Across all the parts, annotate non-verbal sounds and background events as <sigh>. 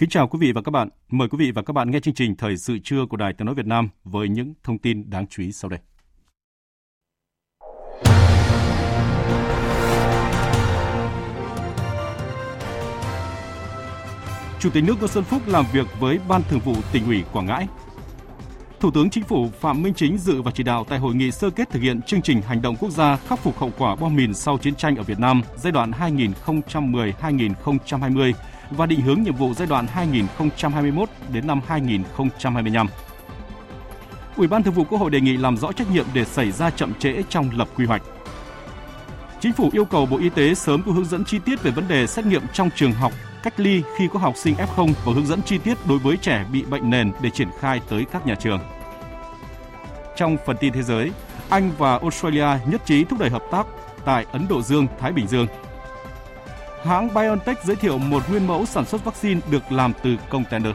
Kính chào quý vị và các bạn. Mời quý vị và các bạn nghe chương trình Thời sự trưa của Đài Tiếng nói Việt Nam với những thông tin đáng chú ý sau đây. Chủ tịch nước Nguyễn Xuân Phúc làm việc với Ban Thường vụ tỉnh ủy Quảng Ngãi. Thủ tướng Chính phủ Phạm Minh Chính dự và chỉ đạo tại hội nghị sơ kết thực hiện chương trình hành động quốc gia khắc phục hậu quả bom mìn sau chiến tranh ở Việt Nam giai đoạn 2010-2020 và định hướng nhiệm vụ giai đoạn 2021 đến năm 2025. Ủy ban Thường vụ Quốc hội đề nghị làm rõ trách nhiệm để xảy ra chậm trễ trong lập quy hoạch. Chính phủ yêu cầu Bộ Y tế sớm có hướng dẫn chi tiết về vấn đề xét nghiệm trong trường học, cách ly khi có học sinh F0 và hướng dẫn chi tiết đối với trẻ bị bệnh nền để triển khai tới các nhà trường. Trong phần tin thế giới, Anh và Australia nhất trí thúc đẩy hợp tác tại Ấn Độ Dương, Thái Bình Dương hãng BioNTech giới thiệu một nguyên mẫu sản xuất vaccine được làm từ container.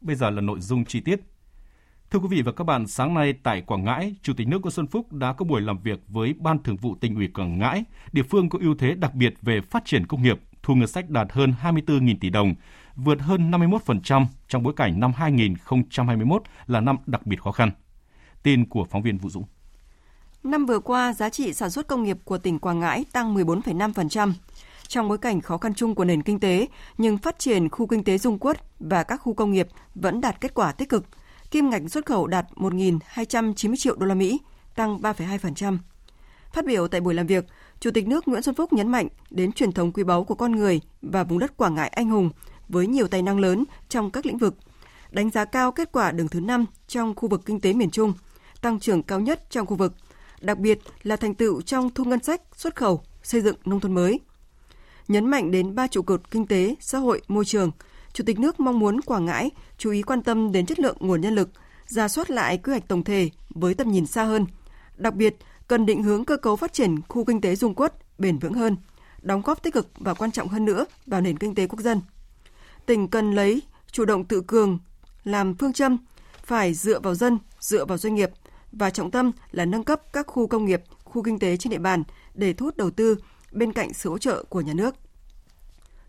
Bây giờ là nội dung chi tiết. Thưa quý vị và các bạn, sáng nay tại Quảng Ngãi, Chủ tịch nước Nguyễn Xuân Phúc đã có buổi làm việc với Ban Thường vụ tỉnh ủy Quảng Ngãi, địa phương có ưu thế đặc biệt về phát triển công nghiệp, thu ngân sách đạt hơn 24.000 tỷ đồng, vượt hơn 51% trong bối cảnh năm 2021 là năm đặc biệt khó khăn. Tin của phóng viên Vũ Dũng. Năm vừa qua, giá trị sản xuất công nghiệp của tỉnh Quảng Ngãi tăng 14,5%. Trong bối cảnh khó khăn chung của nền kinh tế, nhưng phát triển khu kinh tế Dung Quất và các khu công nghiệp vẫn đạt kết quả tích cực. Kim ngạch xuất khẩu đạt 1.290 triệu đô la Mỹ, tăng 3,2%. Phát biểu tại buổi làm việc, Chủ tịch nước Nguyễn Xuân Phúc nhấn mạnh đến truyền thống quý báu của con người và vùng đất Quảng Ngãi anh hùng với nhiều tài năng lớn trong các lĩnh vực. Đánh giá cao kết quả đường thứ 5 trong khu vực kinh tế miền Trung, tăng trưởng cao nhất trong khu vực, đặc biệt là thành tựu trong thu ngân sách, xuất khẩu, xây dựng nông thôn mới. Nhấn mạnh đến ba trụ cột kinh tế, xã hội, môi trường, Chủ tịch nước mong muốn Quảng Ngãi chú ý quan tâm đến chất lượng nguồn nhân lực, ra soát lại quy hoạch tổng thể với tầm nhìn xa hơn. Đặc biệt, cần định hướng cơ cấu phát triển khu kinh tế dung quất bền vững hơn, đóng góp tích cực và quan trọng hơn nữa vào nền kinh tế quốc dân tỉnh cần lấy chủ động tự cường làm phương châm phải dựa vào dân, dựa vào doanh nghiệp và trọng tâm là nâng cấp các khu công nghiệp, khu kinh tế trên địa bàn để thu hút đầu tư bên cạnh sự hỗ trợ của nhà nước.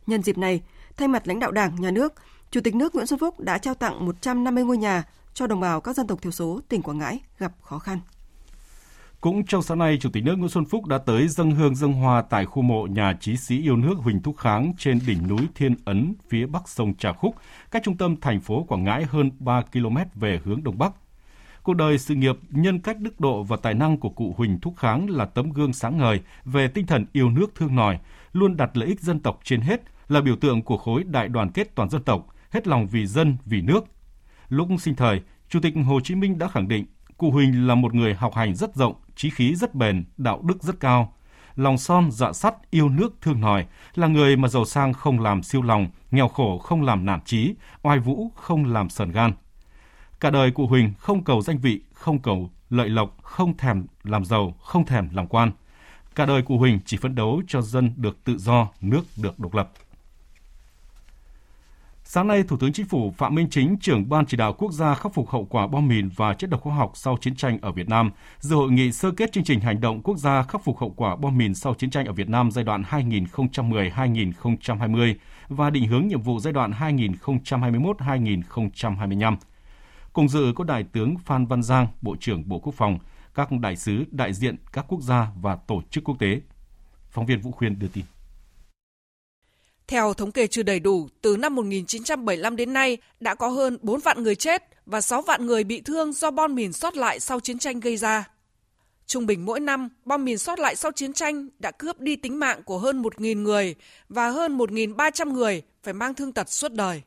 Nhân dịp này, thay mặt lãnh đạo Đảng, Nhà nước, Chủ tịch nước Nguyễn Xuân Phúc đã trao tặng 150 ngôi nhà cho đồng bào các dân tộc thiểu số tỉnh Quảng Ngãi gặp khó khăn. Cũng trong sáng nay, Chủ tịch nước Nguyễn Xuân Phúc đã tới dân hương dân hoa tại khu mộ nhà trí sĩ yêu nước Huỳnh Thúc Kháng trên đỉnh núi Thiên Ấn phía bắc sông Trà Khúc, cách trung tâm thành phố Quảng Ngãi hơn 3 km về hướng đông bắc. Cuộc đời sự nghiệp, nhân cách đức độ và tài năng của cụ Huỳnh Thúc Kháng là tấm gương sáng ngời về tinh thần yêu nước thương nòi, luôn đặt lợi ích dân tộc trên hết, là biểu tượng của khối đại đoàn kết toàn dân tộc, hết lòng vì dân, vì nước. Lúc sinh thời, Chủ tịch Hồ Chí Minh đã khẳng định Cụ Huỳnh là một người học hành rất rộng, trí khí rất bền, đạo đức rất cao. Lòng son, dạ sắt, yêu nước, thương nòi, là người mà giàu sang không làm siêu lòng, nghèo khổ không làm nản trí, oai vũ không làm sờn gan. Cả đời cụ Huỳnh không cầu danh vị, không cầu lợi lộc, không thèm làm giàu, không thèm làm quan. Cả đời cụ Huỳnh chỉ phấn đấu cho dân được tự do, nước được độc lập. Sáng nay, Thủ tướng Chính phủ Phạm Minh Chính, trưởng Ban chỉ đạo quốc gia khắc phục hậu quả bom mìn và chất độc hóa học sau chiến tranh ở Việt Nam, dự hội nghị sơ kết chương trình hành động quốc gia khắc phục hậu quả bom mìn sau chiến tranh ở Việt Nam giai đoạn 2010-2020 và định hướng nhiệm vụ giai đoạn 2021-2025. Cùng dự có Đại tướng Phan Văn Giang, Bộ trưởng Bộ Quốc phòng, các đại sứ đại diện các quốc gia và tổ chức quốc tế. Phóng viên Vũ Khuyên đưa tin. Theo thống kê chưa đầy đủ, từ năm 1975 đến nay đã có hơn 4 vạn người chết và 6 vạn người bị thương do bom mìn sót lại sau chiến tranh gây ra. Trung bình mỗi năm, bom mìn sót lại sau chiến tranh đã cướp đi tính mạng của hơn 1.000 người và hơn 1.300 người phải mang thương tật suốt đời.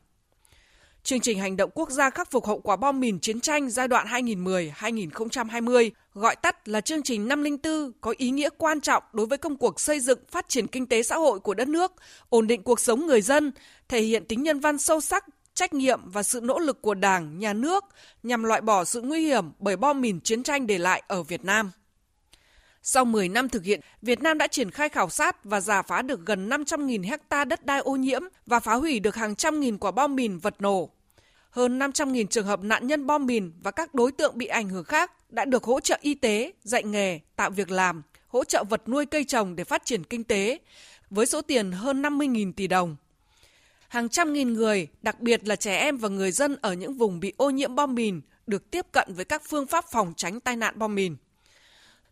Chương trình hành động quốc gia khắc phục hậu quả bom mìn chiến tranh giai đoạn 2010-2020, gọi tắt là chương trình 504, có ý nghĩa quan trọng đối với công cuộc xây dựng phát triển kinh tế xã hội của đất nước, ổn định cuộc sống người dân, thể hiện tính nhân văn sâu sắc, trách nhiệm và sự nỗ lực của Đảng, Nhà nước nhằm loại bỏ sự nguy hiểm bởi bom mìn chiến tranh để lại ở Việt Nam. Sau 10 năm thực hiện, Việt Nam đã triển khai khảo sát và giả phá được gần 500.000 hecta đất đai ô nhiễm và phá hủy được hàng trăm nghìn quả bom mìn vật nổ. Hơn 500.000 trường hợp nạn nhân bom mìn và các đối tượng bị ảnh hưởng khác đã được hỗ trợ y tế, dạy nghề, tạo việc làm, hỗ trợ vật nuôi cây trồng để phát triển kinh tế, với số tiền hơn 50.000 tỷ đồng. Hàng trăm nghìn người, đặc biệt là trẻ em và người dân ở những vùng bị ô nhiễm bom mìn, được tiếp cận với các phương pháp phòng tránh tai nạn bom mìn.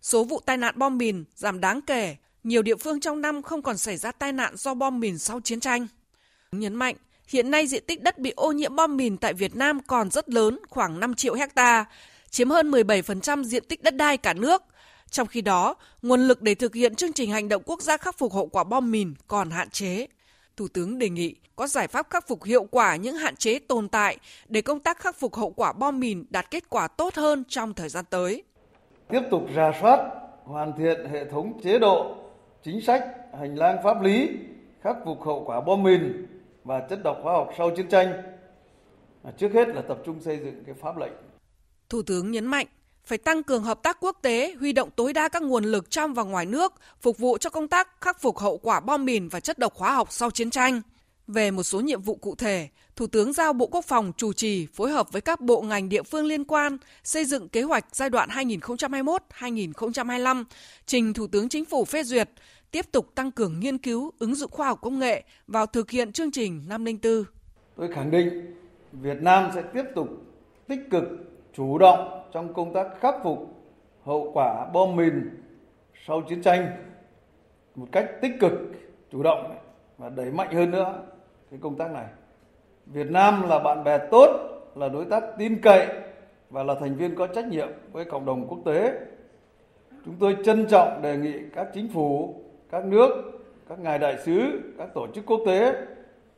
Số vụ tai nạn bom mìn giảm đáng kể, nhiều địa phương trong năm không còn xảy ra tai nạn do bom mìn sau chiến tranh. Nhấn mạnh, hiện nay diện tích đất bị ô nhiễm bom mìn tại Việt Nam còn rất lớn, khoảng 5 triệu hecta, chiếm hơn 17% diện tích đất đai cả nước. Trong khi đó, nguồn lực để thực hiện chương trình hành động quốc gia khắc phục hậu quả bom mìn còn hạn chế. Thủ tướng đề nghị có giải pháp khắc phục hiệu quả những hạn chế tồn tại để công tác khắc phục hậu quả bom mìn đạt kết quả tốt hơn trong thời gian tới tiếp tục rà soát, hoàn thiện hệ thống chế độ, chính sách, hành lang pháp lý khắc phục hậu quả bom mìn và chất độc hóa học sau chiến tranh. À, trước hết là tập trung xây dựng cái pháp lệnh. Thủ tướng nhấn mạnh phải tăng cường hợp tác quốc tế, huy động tối đa các nguồn lực trong và ngoài nước, phục vụ cho công tác khắc phục hậu quả bom mìn và chất độc hóa học sau chiến tranh. Về một số nhiệm vụ cụ thể, Thủ tướng giao Bộ Quốc phòng chủ trì phối hợp với các bộ ngành địa phương liên quan xây dựng kế hoạch giai đoạn 2021-2025 trình Thủ tướng Chính phủ phê duyệt, tiếp tục tăng cường nghiên cứu, ứng dụng khoa học công nghệ vào thực hiện chương trình 504. Tôi khẳng định Việt Nam sẽ tiếp tục tích cực, chủ động trong công tác khắc phục hậu quả bom mìn sau chiến tranh một cách tích cực, chủ động và đẩy mạnh hơn nữa cái công tác này. Việt Nam là bạn bè tốt, là đối tác tin cậy và là thành viên có trách nhiệm với cộng đồng quốc tế. Chúng tôi trân trọng đề nghị các chính phủ, các nước, các ngài đại sứ, các tổ chức quốc tế,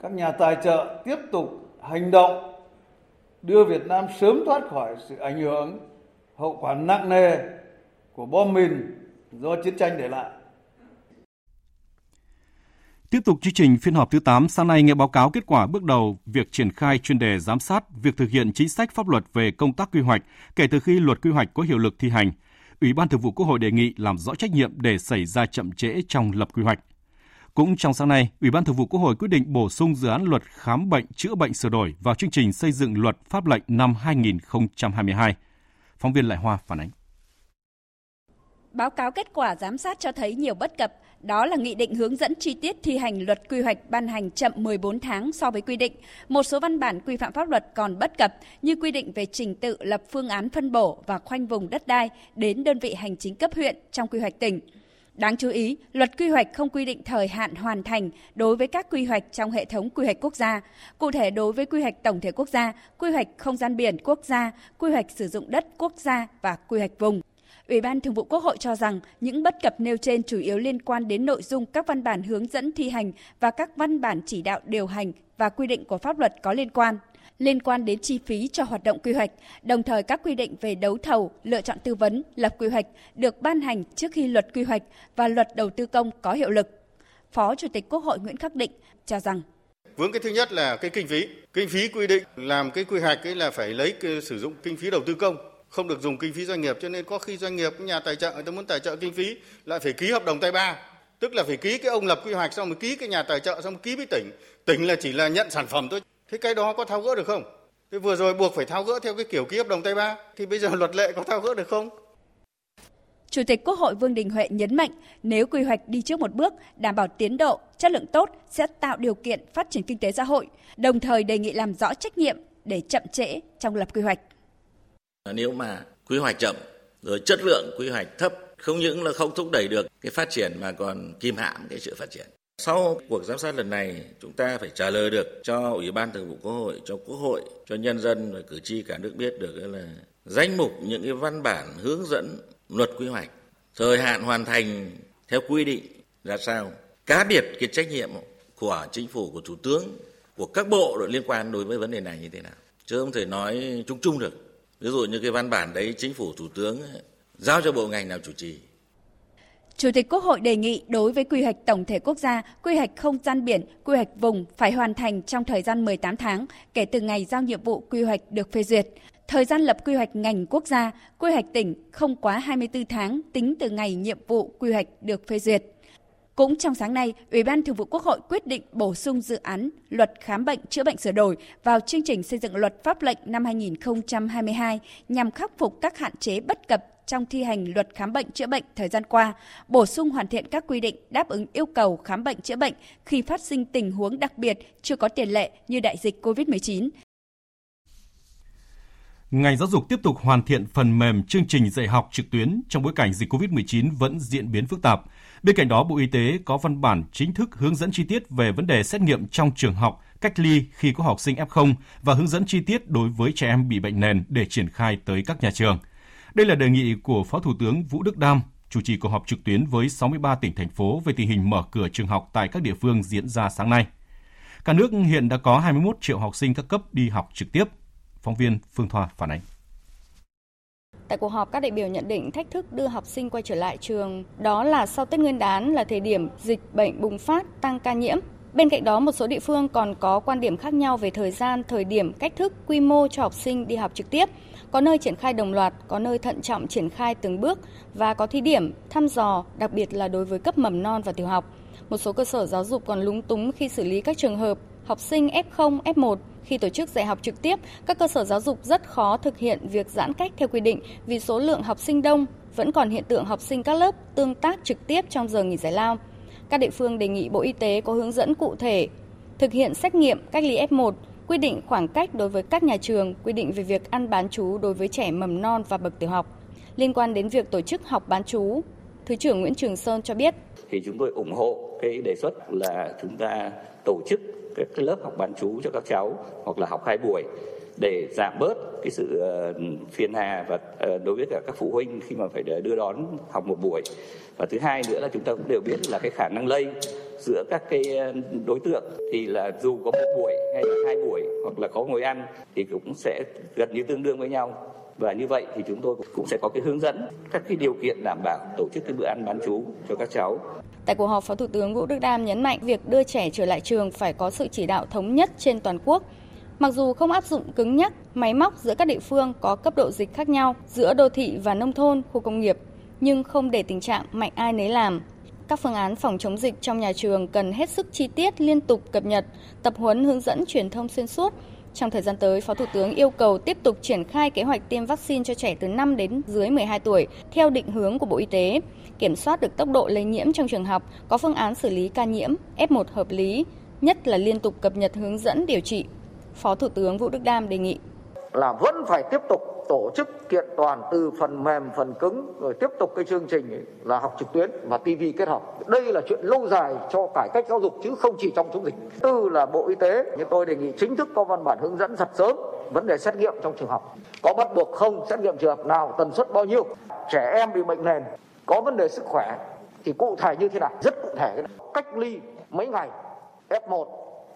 các nhà tài trợ tiếp tục hành động đưa Việt Nam sớm thoát khỏi sự ảnh hưởng hậu quả nặng nề của bom mìn do chiến tranh để lại. Tiếp tục chương trình phiên họp thứ 8, sáng nay nghe báo cáo kết quả bước đầu việc triển khai chuyên đề giám sát việc thực hiện chính sách pháp luật về công tác quy hoạch kể từ khi luật quy hoạch có hiệu lực thi hành. Ủy ban Thường vụ Quốc hội đề nghị làm rõ trách nhiệm để xảy ra chậm trễ trong lập quy hoạch. Cũng trong sáng nay, Ủy ban Thường vụ Quốc hội quyết định bổ sung dự án luật khám bệnh chữa bệnh sửa đổi vào chương trình xây dựng luật pháp lệnh năm 2022. Phóng viên Lại Hoa phản ánh. Báo cáo kết quả giám sát cho thấy nhiều bất cập, đó là nghị định hướng dẫn chi tiết thi hành luật quy hoạch ban hành chậm 14 tháng so với quy định. Một số văn bản quy phạm pháp luật còn bất cập như quy định về trình tự lập phương án phân bổ và khoanh vùng đất đai đến đơn vị hành chính cấp huyện trong quy hoạch tỉnh. Đáng chú ý, luật quy hoạch không quy định thời hạn hoàn thành đối với các quy hoạch trong hệ thống quy hoạch quốc gia. Cụ thể đối với quy hoạch tổng thể quốc gia, quy hoạch không gian biển quốc gia, quy hoạch sử dụng đất quốc gia và quy hoạch vùng. Ủy ban Thường vụ Quốc hội cho rằng những bất cập nêu trên chủ yếu liên quan đến nội dung các văn bản hướng dẫn thi hành và các văn bản chỉ đạo điều hành và quy định của pháp luật có liên quan liên quan đến chi phí cho hoạt động quy hoạch, đồng thời các quy định về đấu thầu, lựa chọn tư vấn, lập quy hoạch được ban hành trước khi luật quy hoạch và luật đầu tư công có hiệu lực. Phó Chủ tịch Quốc hội Nguyễn Khắc Định cho rằng Vướng cái thứ nhất là cái kinh phí. Kinh phí quy định làm cái quy hoạch ấy là phải lấy cái, sử dụng kinh phí đầu tư công không được dùng kinh phí doanh nghiệp cho nên có khi doanh nghiệp nhà tài trợ người ta muốn tài trợ kinh phí lại phải ký hợp đồng tay ba. Tức là phải ký cái ông lập quy hoạch xong mới ký cái nhà tài trợ xong mới ký với tỉnh. Tỉnh là chỉ là nhận sản phẩm thôi. Thế cái đó có thao gỡ được không? Thế vừa rồi buộc phải thao gỡ theo cái kiểu ký hợp đồng tay ba thì bây giờ <laughs> luật lệ có thao gỡ được không? Chủ tịch Quốc hội Vương Đình Huệ nhấn mạnh, nếu quy hoạch đi trước một bước, đảm bảo tiến độ, chất lượng tốt sẽ tạo điều kiện phát triển kinh tế xã hội, đồng thời đề nghị làm rõ trách nhiệm để chậm trễ trong lập quy hoạch. Nếu mà quy hoạch chậm, rồi chất lượng quy hoạch thấp, không những là không thúc đẩy được cái phát triển mà còn kìm hãm cái sự phát triển. Sau cuộc giám sát lần này, chúng ta phải trả lời được cho Ủy ban Thường vụ Quốc hội, cho Quốc hội, cho nhân dân và cử tri cả nước biết được là danh mục những cái văn bản hướng dẫn luật quy hoạch, thời hạn hoàn thành theo quy định ra sao, cá biệt cái trách nhiệm của chính phủ, của thủ tướng, của các bộ liên quan đối với vấn đề này như thế nào. Chứ không thể nói chung chung được. Ví dụ như cái văn bản đấy chính phủ thủ tướng giao cho bộ ngành nào chủ trì Chủ tịch Quốc hội đề nghị đối với quy hoạch tổng thể quốc gia, quy hoạch không gian biển, quy hoạch vùng phải hoàn thành trong thời gian 18 tháng kể từ ngày giao nhiệm vụ quy hoạch được phê duyệt. Thời gian lập quy hoạch ngành quốc gia, quy hoạch tỉnh không quá 24 tháng tính từ ngày nhiệm vụ quy hoạch được phê duyệt. Cũng trong sáng nay, Ủy ban Thường vụ Quốc hội quyết định bổ sung dự án Luật khám bệnh chữa bệnh sửa đổi vào chương trình xây dựng luật pháp lệnh năm 2022 nhằm khắc phục các hạn chế bất cập trong thi hành luật khám bệnh chữa bệnh thời gian qua, bổ sung hoàn thiện các quy định đáp ứng yêu cầu khám bệnh chữa bệnh khi phát sinh tình huống đặc biệt chưa có tiền lệ như đại dịch COVID-19. Ngành giáo dục tiếp tục hoàn thiện phần mềm chương trình dạy học trực tuyến trong bối cảnh dịch COVID-19 vẫn diễn biến phức tạp. Bên cạnh đó, Bộ Y tế có văn bản chính thức hướng dẫn chi tiết về vấn đề xét nghiệm trong trường học, cách ly khi có học sinh F0 và hướng dẫn chi tiết đối với trẻ em bị bệnh nền để triển khai tới các nhà trường. Đây là đề nghị của Phó Thủ tướng Vũ Đức Đam, chủ trì cuộc họp trực tuyến với 63 tỉnh thành phố về tình hình mở cửa trường học tại các địa phương diễn ra sáng nay. Cả nước hiện đã có 21 triệu học sinh các cấp đi học trực tiếp. Phóng viên Phương Thoa phản ánh. Tại cuộc họp, các đại biểu nhận định thách thức đưa học sinh quay trở lại trường đó là sau Tết Nguyên đán là thời điểm dịch bệnh bùng phát, tăng ca nhiễm. Bên cạnh đó, một số địa phương còn có quan điểm khác nhau về thời gian, thời điểm, cách thức, quy mô cho học sinh đi học trực tiếp. Có nơi triển khai đồng loạt, có nơi thận trọng triển khai từng bước và có thí điểm, thăm dò, đặc biệt là đối với cấp mầm non và tiểu học. Một số cơ sở giáo dục còn lúng túng khi xử lý các trường hợp học sinh F0, F1 khi tổ chức dạy học trực tiếp, các cơ sở giáo dục rất khó thực hiện việc giãn cách theo quy định vì số lượng học sinh đông, vẫn còn hiện tượng học sinh các lớp tương tác trực tiếp trong giờ nghỉ giải lao. Các địa phương đề nghị Bộ Y tế có hướng dẫn cụ thể thực hiện xét nghiệm cách ly F1, quy định khoảng cách đối với các nhà trường, quy định về việc ăn bán chú đối với trẻ mầm non và bậc tiểu học. Liên quan đến việc tổ chức học bán chú, Thứ trưởng Nguyễn Trường Sơn cho biết. Thì chúng tôi ủng hộ cái đề xuất là chúng ta tổ chức các lớp học bán chú cho các cháu hoặc là học hai buổi để giảm bớt cái sự ờ, phiền hà và ờ, đối với cả các phụ huynh khi mà phải đưa đón học một buổi. Và thứ hai nữa là chúng ta cũng đều biết là cái khả năng lây giữa các cái ờ, đối tượng thì là dù có một buổi hay là hai buổi hoặc là có ngồi ăn thì cũng sẽ gần như tương đương với nhau và như vậy thì chúng tôi cũng sẽ có cái hướng dẫn các cái điều kiện đảm bảo tổ chức cái bữa ăn bán chú cho các cháu Tại cuộc họp, Phó Thủ tướng Vũ Đức Đam nhấn mạnh việc đưa trẻ trở lại trường phải có sự chỉ đạo thống nhất trên toàn quốc. Mặc dù không áp dụng cứng nhắc, máy móc giữa các địa phương có cấp độ dịch khác nhau giữa đô thị và nông thôn, khu công nghiệp, nhưng không để tình trạng mạnh ai nấy làm. Các phương án phòng chống dịch trong nhà trường cần hết sức chi tiết, liên tục cập nhật, tập huấn hướng dẫn truyền thông xuyên suốt. Trong thời gian tới, Phó Thủ tướng yêu cầu tiếp tục triển khai kế hoạch tiêm vaccine cho trẻ từ 5 đến dưới 12 tuổi theo định hướng của Bộ Y tế kiểm soát được tốc độ lây nhiễm trong trường học, có phương án xử lý ca nhiễm F1 hợp lý, nhất là liên tục cập nhật hướng dẫn điều trị. Phó Thủ tướng Vũ Đức Đam đề nghị là vẫn phải tiếp tục tổ chức kiện toàn từ phần mềm phần cứng rồi tiếp tục cái chương trình là học trực tuyến và TV kết hợp. Đây là chuyện lâu dài cho cải cách giáo dục chứ không chỉ trong chống dịch. Tư là Bộ Y tế, như tôi đề nghị chính thức có văn bản hướng dẫn thật sớm vấn đề xét nghiệm trong trường học. Có bắt buộc không xét nghiệm trường hợp nào, tần suất bao nhiêu, trẻ em bị bệnh nền có vấn đề sức khỏe thì cụ thể như thế nào rất cụ thể cách ly mấy ngày F1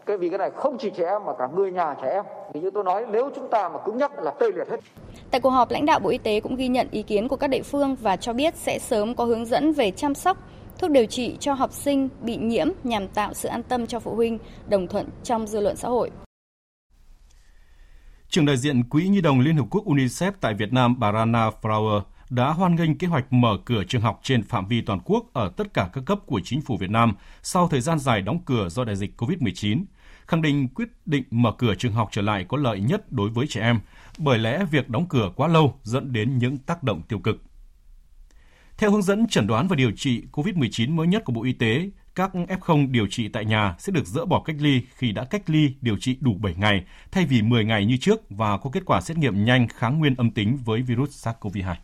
cái vì cái này không chỉ trẻ em mà cả người nhà trẻ em. Vì như tôi nói nếu chúng ta mà cứng nhắc là tê liệt hết. Tại cuộc họp, lãnh đạo Bộ Y tế cũng ghi nhận ý kiến của các địa phương và cho biết sẽ sớm có hướng dẫn về chăm sóc, thuốc điều trị cho học sinh bị nhiễm nhằm tạo sự an tâm cho phụ huynh, đồng thuận trong dư luận xã hội. Trưởng đại diện Quỹ Nhi đồng Liên Hợp Quốc UNICEF tại Việt Nam bà Rana Flower đã hoan nghênh kế hoạch mở cửa trường học trên phạm vi toàn quốc ở tất cả các cấp của chính phủ Việt Nam sau thời gian dài đóng cửa do đại dịch COVID-19, khẳng định quyết định mở cửa trường học trở lại có lợi nhất đối với trẻ em, bởi lẽ việc đóng cửa quá lâu dẫn đến những tác động tiêu cực. Theo hướng dẫn chẩn đoán và điều trị COVID-19 mới nhất của Bộ Y tế, các F0 điều trị tại nhà sẽ được dỡ bỏ cách ly khi đã cách ly điều trị đủ 7 ngày thay vì 10 ngày như trước và có kết quả xét nghiệm nhanh kháng nguyên âm tính với virus SARS-CoV-2.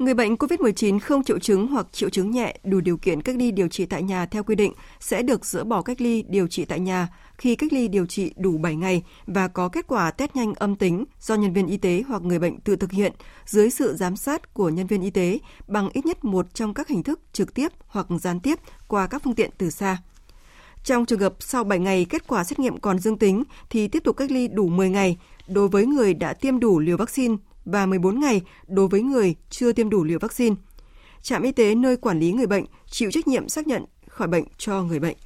Người bệnh COVID-19 không triệu chứng hoặc triệu chứng nhẹ đủ điều kiện cách ly điều trị tại nhà theo quy định sẽ được dỡ bỏ cách ly điều trị tại nhà khi cách ly điều trị đủ 7 ngày và có kết quả test nhanh âm tính do nhân viên y tế hoặc người bệnh tự thực hiện dưới sự giám sát của nhân viên y tế bằng ít nhất một trong các hình thức trực tiếp hoặc gián tiếp qua các phương tiện từ xa. Trong trường hợp sau 7 ngày kết quả xét nghiệm còn dương tính thì tiếp tục cách ly đủ 10 ngày đối với người đã tiêm đủ liều vaccine và 14 ngày đối với người chưa tiêm đủ liều vaccine. Trạm y tế nơi quản lý người bệnh chịu trách nhiệm xác nhận khỏi bệnh cho người bệnh.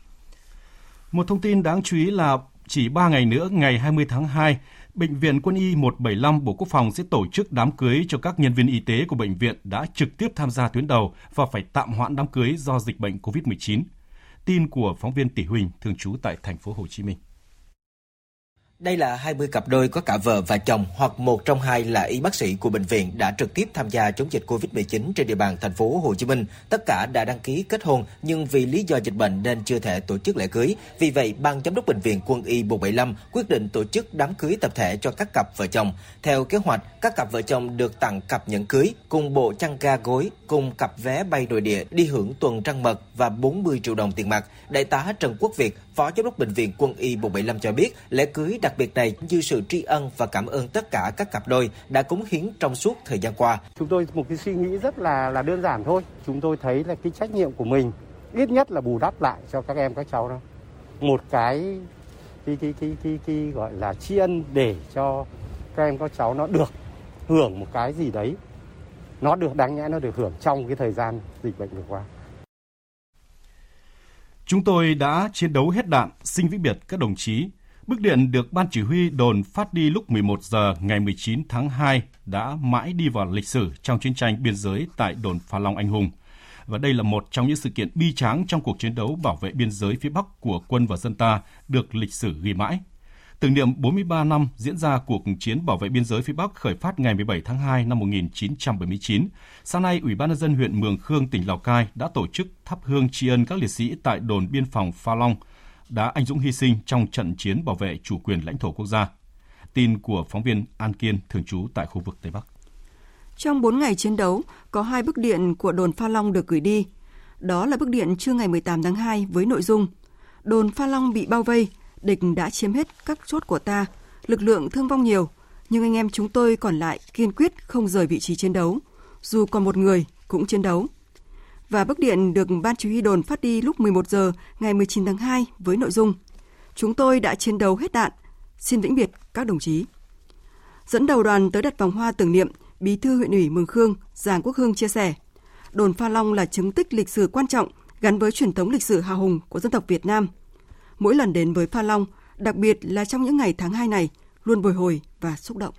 Một thông tin đáng chú ý là chỉ 3 ngày nữa, ngày 20 tháng 2, Bệnh viện Quân y 175 Bộ Quốc phòng sẽ tổ chức đám cưới cho các nhân viên y tế của bệnh viện đã trực tiếp tham gia tuyến đầu và phải tạm hoãn đám cưới do dịch bệnh COVID-19. Tin của phóng viên Tỷ Huỳnh thường trú tại thành phố Hồ Chí Minh. Đây là 20 cặp đôi có cả vợ và chồng hoặc một trong hai là y bác sĩ của bệnh viện đã trực tiếp tham gia chống dịch Covid-19 trên địa bàn thành phố Hồ Chí Minh. Tất cả đã đăng ký kết hôn nhưng vì lý do dịch bệnh nên chưa thể tổ chức lễ cưới. Vì vậy, ban giám đốc bệnh viện Quân y 175 quyết định tổ chức đám cưới tập thể cho các cặp vợ chồng. Theo kế hoạch, các cặp vợ chồng được tặng cặp nhẫn cưới cùng bộ chăn ga gối, cùng cặp vé bay nội địa đi hưởng tuần trăng mật và 40 triệu đồng tiền mặt. Đại tá Trần Quốc Việt, Phó Giám đốc Bệnh viện Quân y 175 cho biết, lễ cưới đặc biệt này như sự tri ân và cảm ơn tất cả các cặp đôi đã cống hiến trong suốt thời gian qua. Chúng tôi một cái suy nghĩ rất là là đơn giản thôi. Chúng tôi thấy là cái trách nhiệm của mình ít nhất là bù đắp lại cho các em các cháu đó. Một cái cái cái cái cái, cái gọi là tri ân để cho các em các cháu nó được hưởng một cái gì đấy nó được đáng nhẽ nó được hưởng trong cái thời gian dịch bệnh vừa qua. Chúng tôi đã chiến đấu hết đạn, sinh vĩnh biệt các đồng chí. Bức điện được Ban Chỉ huy đồn phát đi lúc 11 giờ ngày 19 tháng 2 đã mãi đi vào lịch sử trong chiến tranh biên giới tại đồn Pha Long Anh Hùng. Và đây là một trong những sự kiện bi tráng trong cuộc chiến đấu bảo vệ biên giới phía Bắc của quân và dân ta được lịch sử ghi mãi. Tưởng niệm 43 năm diễn ra cuộc chiến bảo vệ biên giới phía Bắc khởi phát ngày 17 tháng 2 năm 1979. Sáng nay, Ủy ban nhân dân huyện Mường Khương, tỉnh Lào Cai đã tổ chức thắp hương tri ân các liệt sĩ tại đồn biên phòng Pha Long đã anh dũng hy sinh trong trận chiến bảo vệ chủ quyền lãnh thổ quốc gia. Tin của phóng viên An Kiên thường trú tại khu vực Tây Bắc. Trong 4 ngày chiến đấu, có hai bức điện của đồn Pha Long được gửi đi. Đó là bức điện trưa ngày 18 tháng 2 với nội dung Đồn Pha Long bị bao vây, địch đã chiếm hết các chốt của ta, lực lượng thương vong nhiều, nhưng anh em chúng tôi còn lại kiên quyết không rời vị trí chiến đấu, dù còn một người cũng chiến đấu. Và bức điện được Ban Chỉ huy đồn phát đi lúc 11 giờ ngày 19 tháng 2 với nội dung Chúng tôi đã chiến đấu hết đạn, xin vĩnh biệt các đồng chí. Dẫn đầu đoàn tới đặt vòng hoa tưởng niệm, Bí thư huyện ủy Mường Khương, Giàng Quốc Hương chia sẻ, đồn Pha Long là chứng tích lịch sử quan trọng gắn với truyền thống lịch sử hào hùng của dân tộc Việt Nam – mỗi lần đến với Pha Long, đặc biệt là trong những ngày tháng 2 này, luôn bồi hồi và xúc động.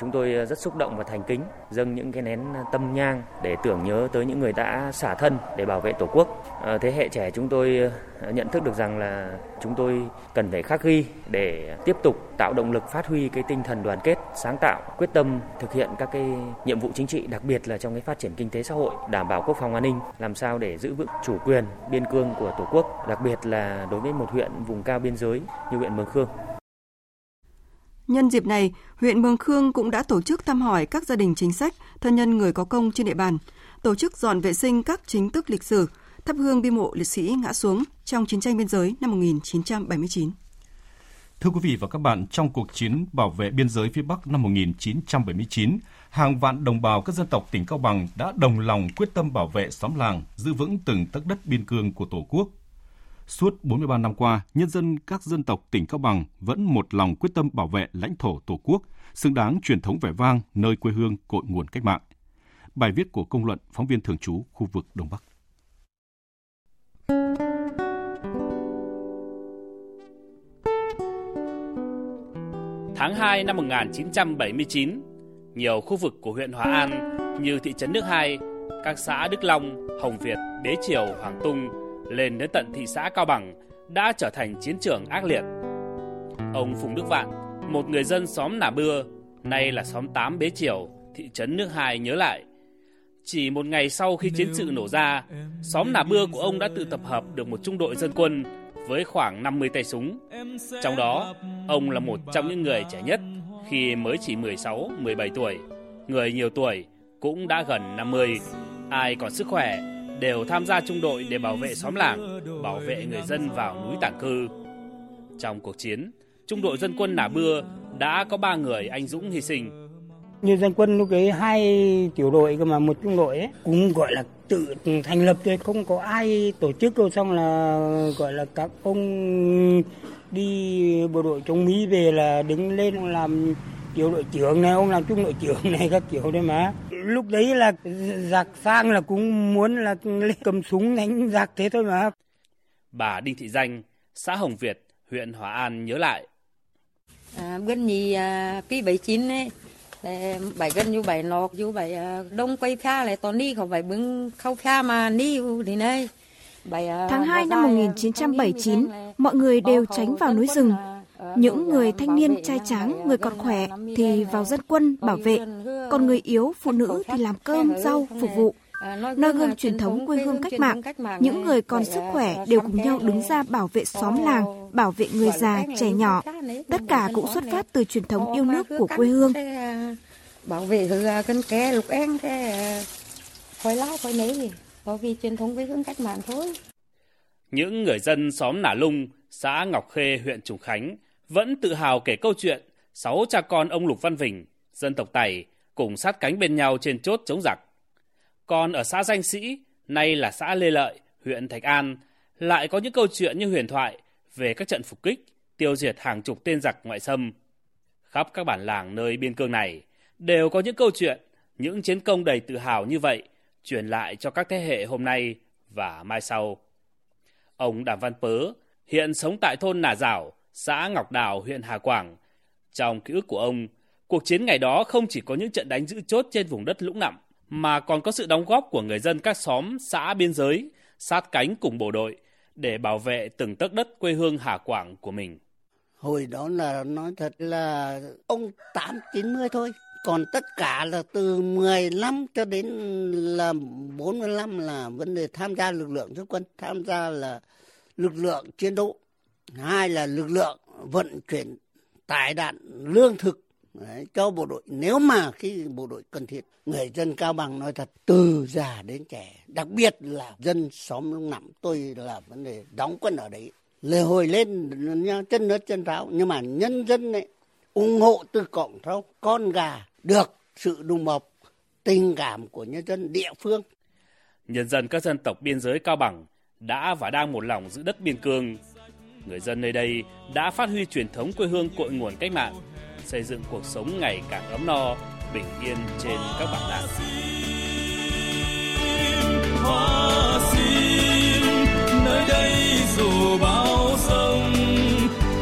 Chúng tôi ờ, rất xúc động và thành kính dâng những cái nén ờ, tâm nhang để tưởng nhớ tới những người đã xả thân để bảo vệ Tổ quốc. Ờ, thế hệ trẻ chúng tôi nhận thức được rằng là chúng tôi cần phải khắc ghi để tiếp tục tạo động lực phát huy cái tinh thần đoàn kết, sáng tạo, quyết tâm thực hiện các cái nhiệm vụ chính trị, đặc biệt là trong cái phát triển kinh tế xã hội, đảm bảo quốc phòng an ninh, làm sao để giữ vững chủ quyền biên cương của Tổ quốc, đặc biệt là đối với một huyện vùng cao biên giới như huyện Mường Khương. Nhân dịp này, huyện Mường Khương cũng đã tổ chức thăm hỏi các gia đình chính sách, thân nhân người có công trên địa bàn, tổ chức dọn vệ sinh các chính thức lịch sử, thắp hương bi mộ liệt sĩ ngã xuống trong chiến tranh biên giới năm 1979. Thưa quý vị và các bạn, trong cuộc chiến bảo vệ biên giới phía Bắc năm 1979, hàng vạn đồng bào các dân tộc tỉnh Cao Bằng đã đồng lòng quyết tâm bảo vệ xóm làng, giữ vững từng tấc đất biên cương của Tổ quốc, Suốt 43 năm qua, nhân dân các dân tộc tỉnh Cao Bằng vẫn một lòng quyết tâm bảo vệ lãnh thổ Tổ quốc, xứng đáng truyền thống vẻ vang nơi quê hương cội nguồn cách mạng. Bài viết của công luận phóng viên thường trú khu vực Đông Bắc. Tháng 2 năm 1979, nhiều khu vực của huyện Hòa An như thị trấn Nước Hai, các xã Đức Long, Hồng Việt, Đế Triều, Hoàng Tung lên đến tận thị xã Cao Bằng đã trở thành chiến trường ác liệt. Ông Phùng Đức Vạn, một người dân xóm Nà Bưa, nay là xóm 8 Bế Triều, thị trấn Nước Hai nhớ lại. Chỉ một ngày sau khi chiến sự nổ ra, xóm Nà Bưa của ông đã tự tập hợp được một trung đội dân quân với khoảng 50 tay súng. Trong đó, ông là một trong những người trẻ nhất khi mới chỉ 16, 17 tuổi. Người nhiều tuổi cũng đã gần 50. Ai còn sức khỏe đều tham gia trung đội để bảo vệ xóm làng, bảo vệ người dân vào núi tản cư. Trong cuộc chiến, trung đội dân quân Nả Bưa đã có 3 người anh dũng hy sinh. Như dân quân lúc ấy hai tiểu đội cơ mà một trung đội ấy, cũng gọi là tự thành lập thôi, không có ai tổ chức đâu xong là gọi là các ông đi bộ đội chống Mỹ về là đứng lên làm tiểu đội trưởng này, ông làm trung đội trưởng này các kiểu đấy mà. Lúc đấy là giặc sang là cũng muốn là cầm súng đánh giặc thế thôi mà. Bà Đinh Thị Danh, xã Hồng Việt, huyện Hòa An nhớ lại. À, gần nhì à, kỳ 79 ấy, bảy gần như bảy lọc như bảy à, đông quay pha lại toàn đi không phải bưng khâu pha mà đi thì này. À, Tháng 2 năm 1979, mọi người đều tránh vào núi rừng. Những người thanh niên trai tráng, người còn khỏe thì vào dân quân bảo vệ, còn người yếu, phụ nữ thì làm cơm, rau, phục vụ. Nơi gương truyền thống quê hương cách mạng, những người còn sức khỏe đều cùng nhau đứng ra bảo vệ xóm làng, bảo vệ người già, trẻ nhỏ. Tất cả cũng xuất phát từ truyền thống yêu nước của quê hương. Bảo vệ cân ké, lục en, khói lá, khói nấy có vì truyền thống quê hương cách mạng thôi. Những người dân xóm Nả Lung, xã Ngọc Khê, huyện Trùng Khánh vẫn tự hào kể câu chuyện sáu cha con ông Lục Văn Vình, dân tộc Tày, cùng sát cánh bên nhau trên chốt chống giặc. Còn ở xã Danh Sĩ, nay là xã Lê Lợi, huyện Thạch An, lại có những câu chuyện như huyền thoại về các trận phục kích, tiêu diệt hàng chục tên giặc ngoại xâm. Khắp các bản làng nơi biên cương này đều có những câu chuyện, những chiến công đầy tự hào như vậy truyền lại cho các thế hệ hôm nay và mai sau. Ông Đàm Văn Pớ hiện sống tại thôn Nà Giảo, xã Ngọc Đào, huyện Hà Quảng. Trong ký ức của ông, cuộc chiến ngày đó không chỉ có những trận đánh giữ chốt trên vùng đất lũng nặng, mà còn có sự đóng góp của người dân các xóm, xã biên giới, sát cánh cùng bộ đội để bảo vệ từng tấc đất quê hương Hà Quảng của mình. Hồi đó là nói thật là ông 8 90 thôi, còn tất cả là từ 15 cho đến là 45 là vấn đề tham gia lực lượng dân quân, tham gia là lực lượng chiến đấu, hai là lực lượng vận chuyển tải đạn lương thực Đấy, cho bộ đội. Nếu mà khi bộ đội cần thiết người dân cao bằng nói thật từ già đến trẻ đặc biệt là dân xóm lũng nằm tôi là vấn đề đóng quân ở đấy lề hồi lên chân nước chân ráo nhưng mà nhân dân này ủng hộ từ cộng thâu con gà được sự đùm bọc tình cảm của nhân dân địa phương. Nhân dân các dân tộc biên giới cao bằng đã và đang một lòng giữ đất biên cương người dân nơi đây đã phát huy truyền thống quê hương cội nguồn cách mạng xây dựng cuộc sống ngày càng ấm no, bình yên trên các bản làng. Hoa xin, nơi đây dù bao sông,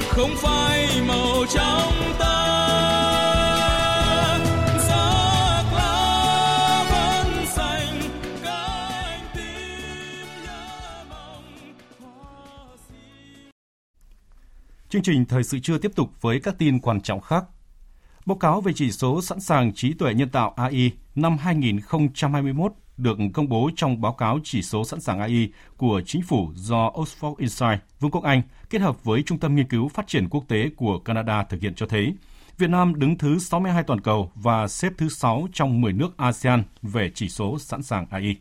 không phai màu trong ta. Chương trình thời sự trưa tiếp tục với các tin quan trọng khác. Báo cáo về chỉ số sẵn sàng trí tuệ nhân tạo AI năm 2021 được công bố trong báo cáo chỉ số sẵn sàng AI của chính phủ do Oxford Insight, Vương quốc Anh kết hợp với Trung tâm Nghiên cứu Phát triển Quốc tế của Canada thực hiện cho thấy Việt Nam đứng thứ 62 toàn cầu và xếp thứ 6 trong 10 nước ASEAN về chỉ số sẵn sàng AI.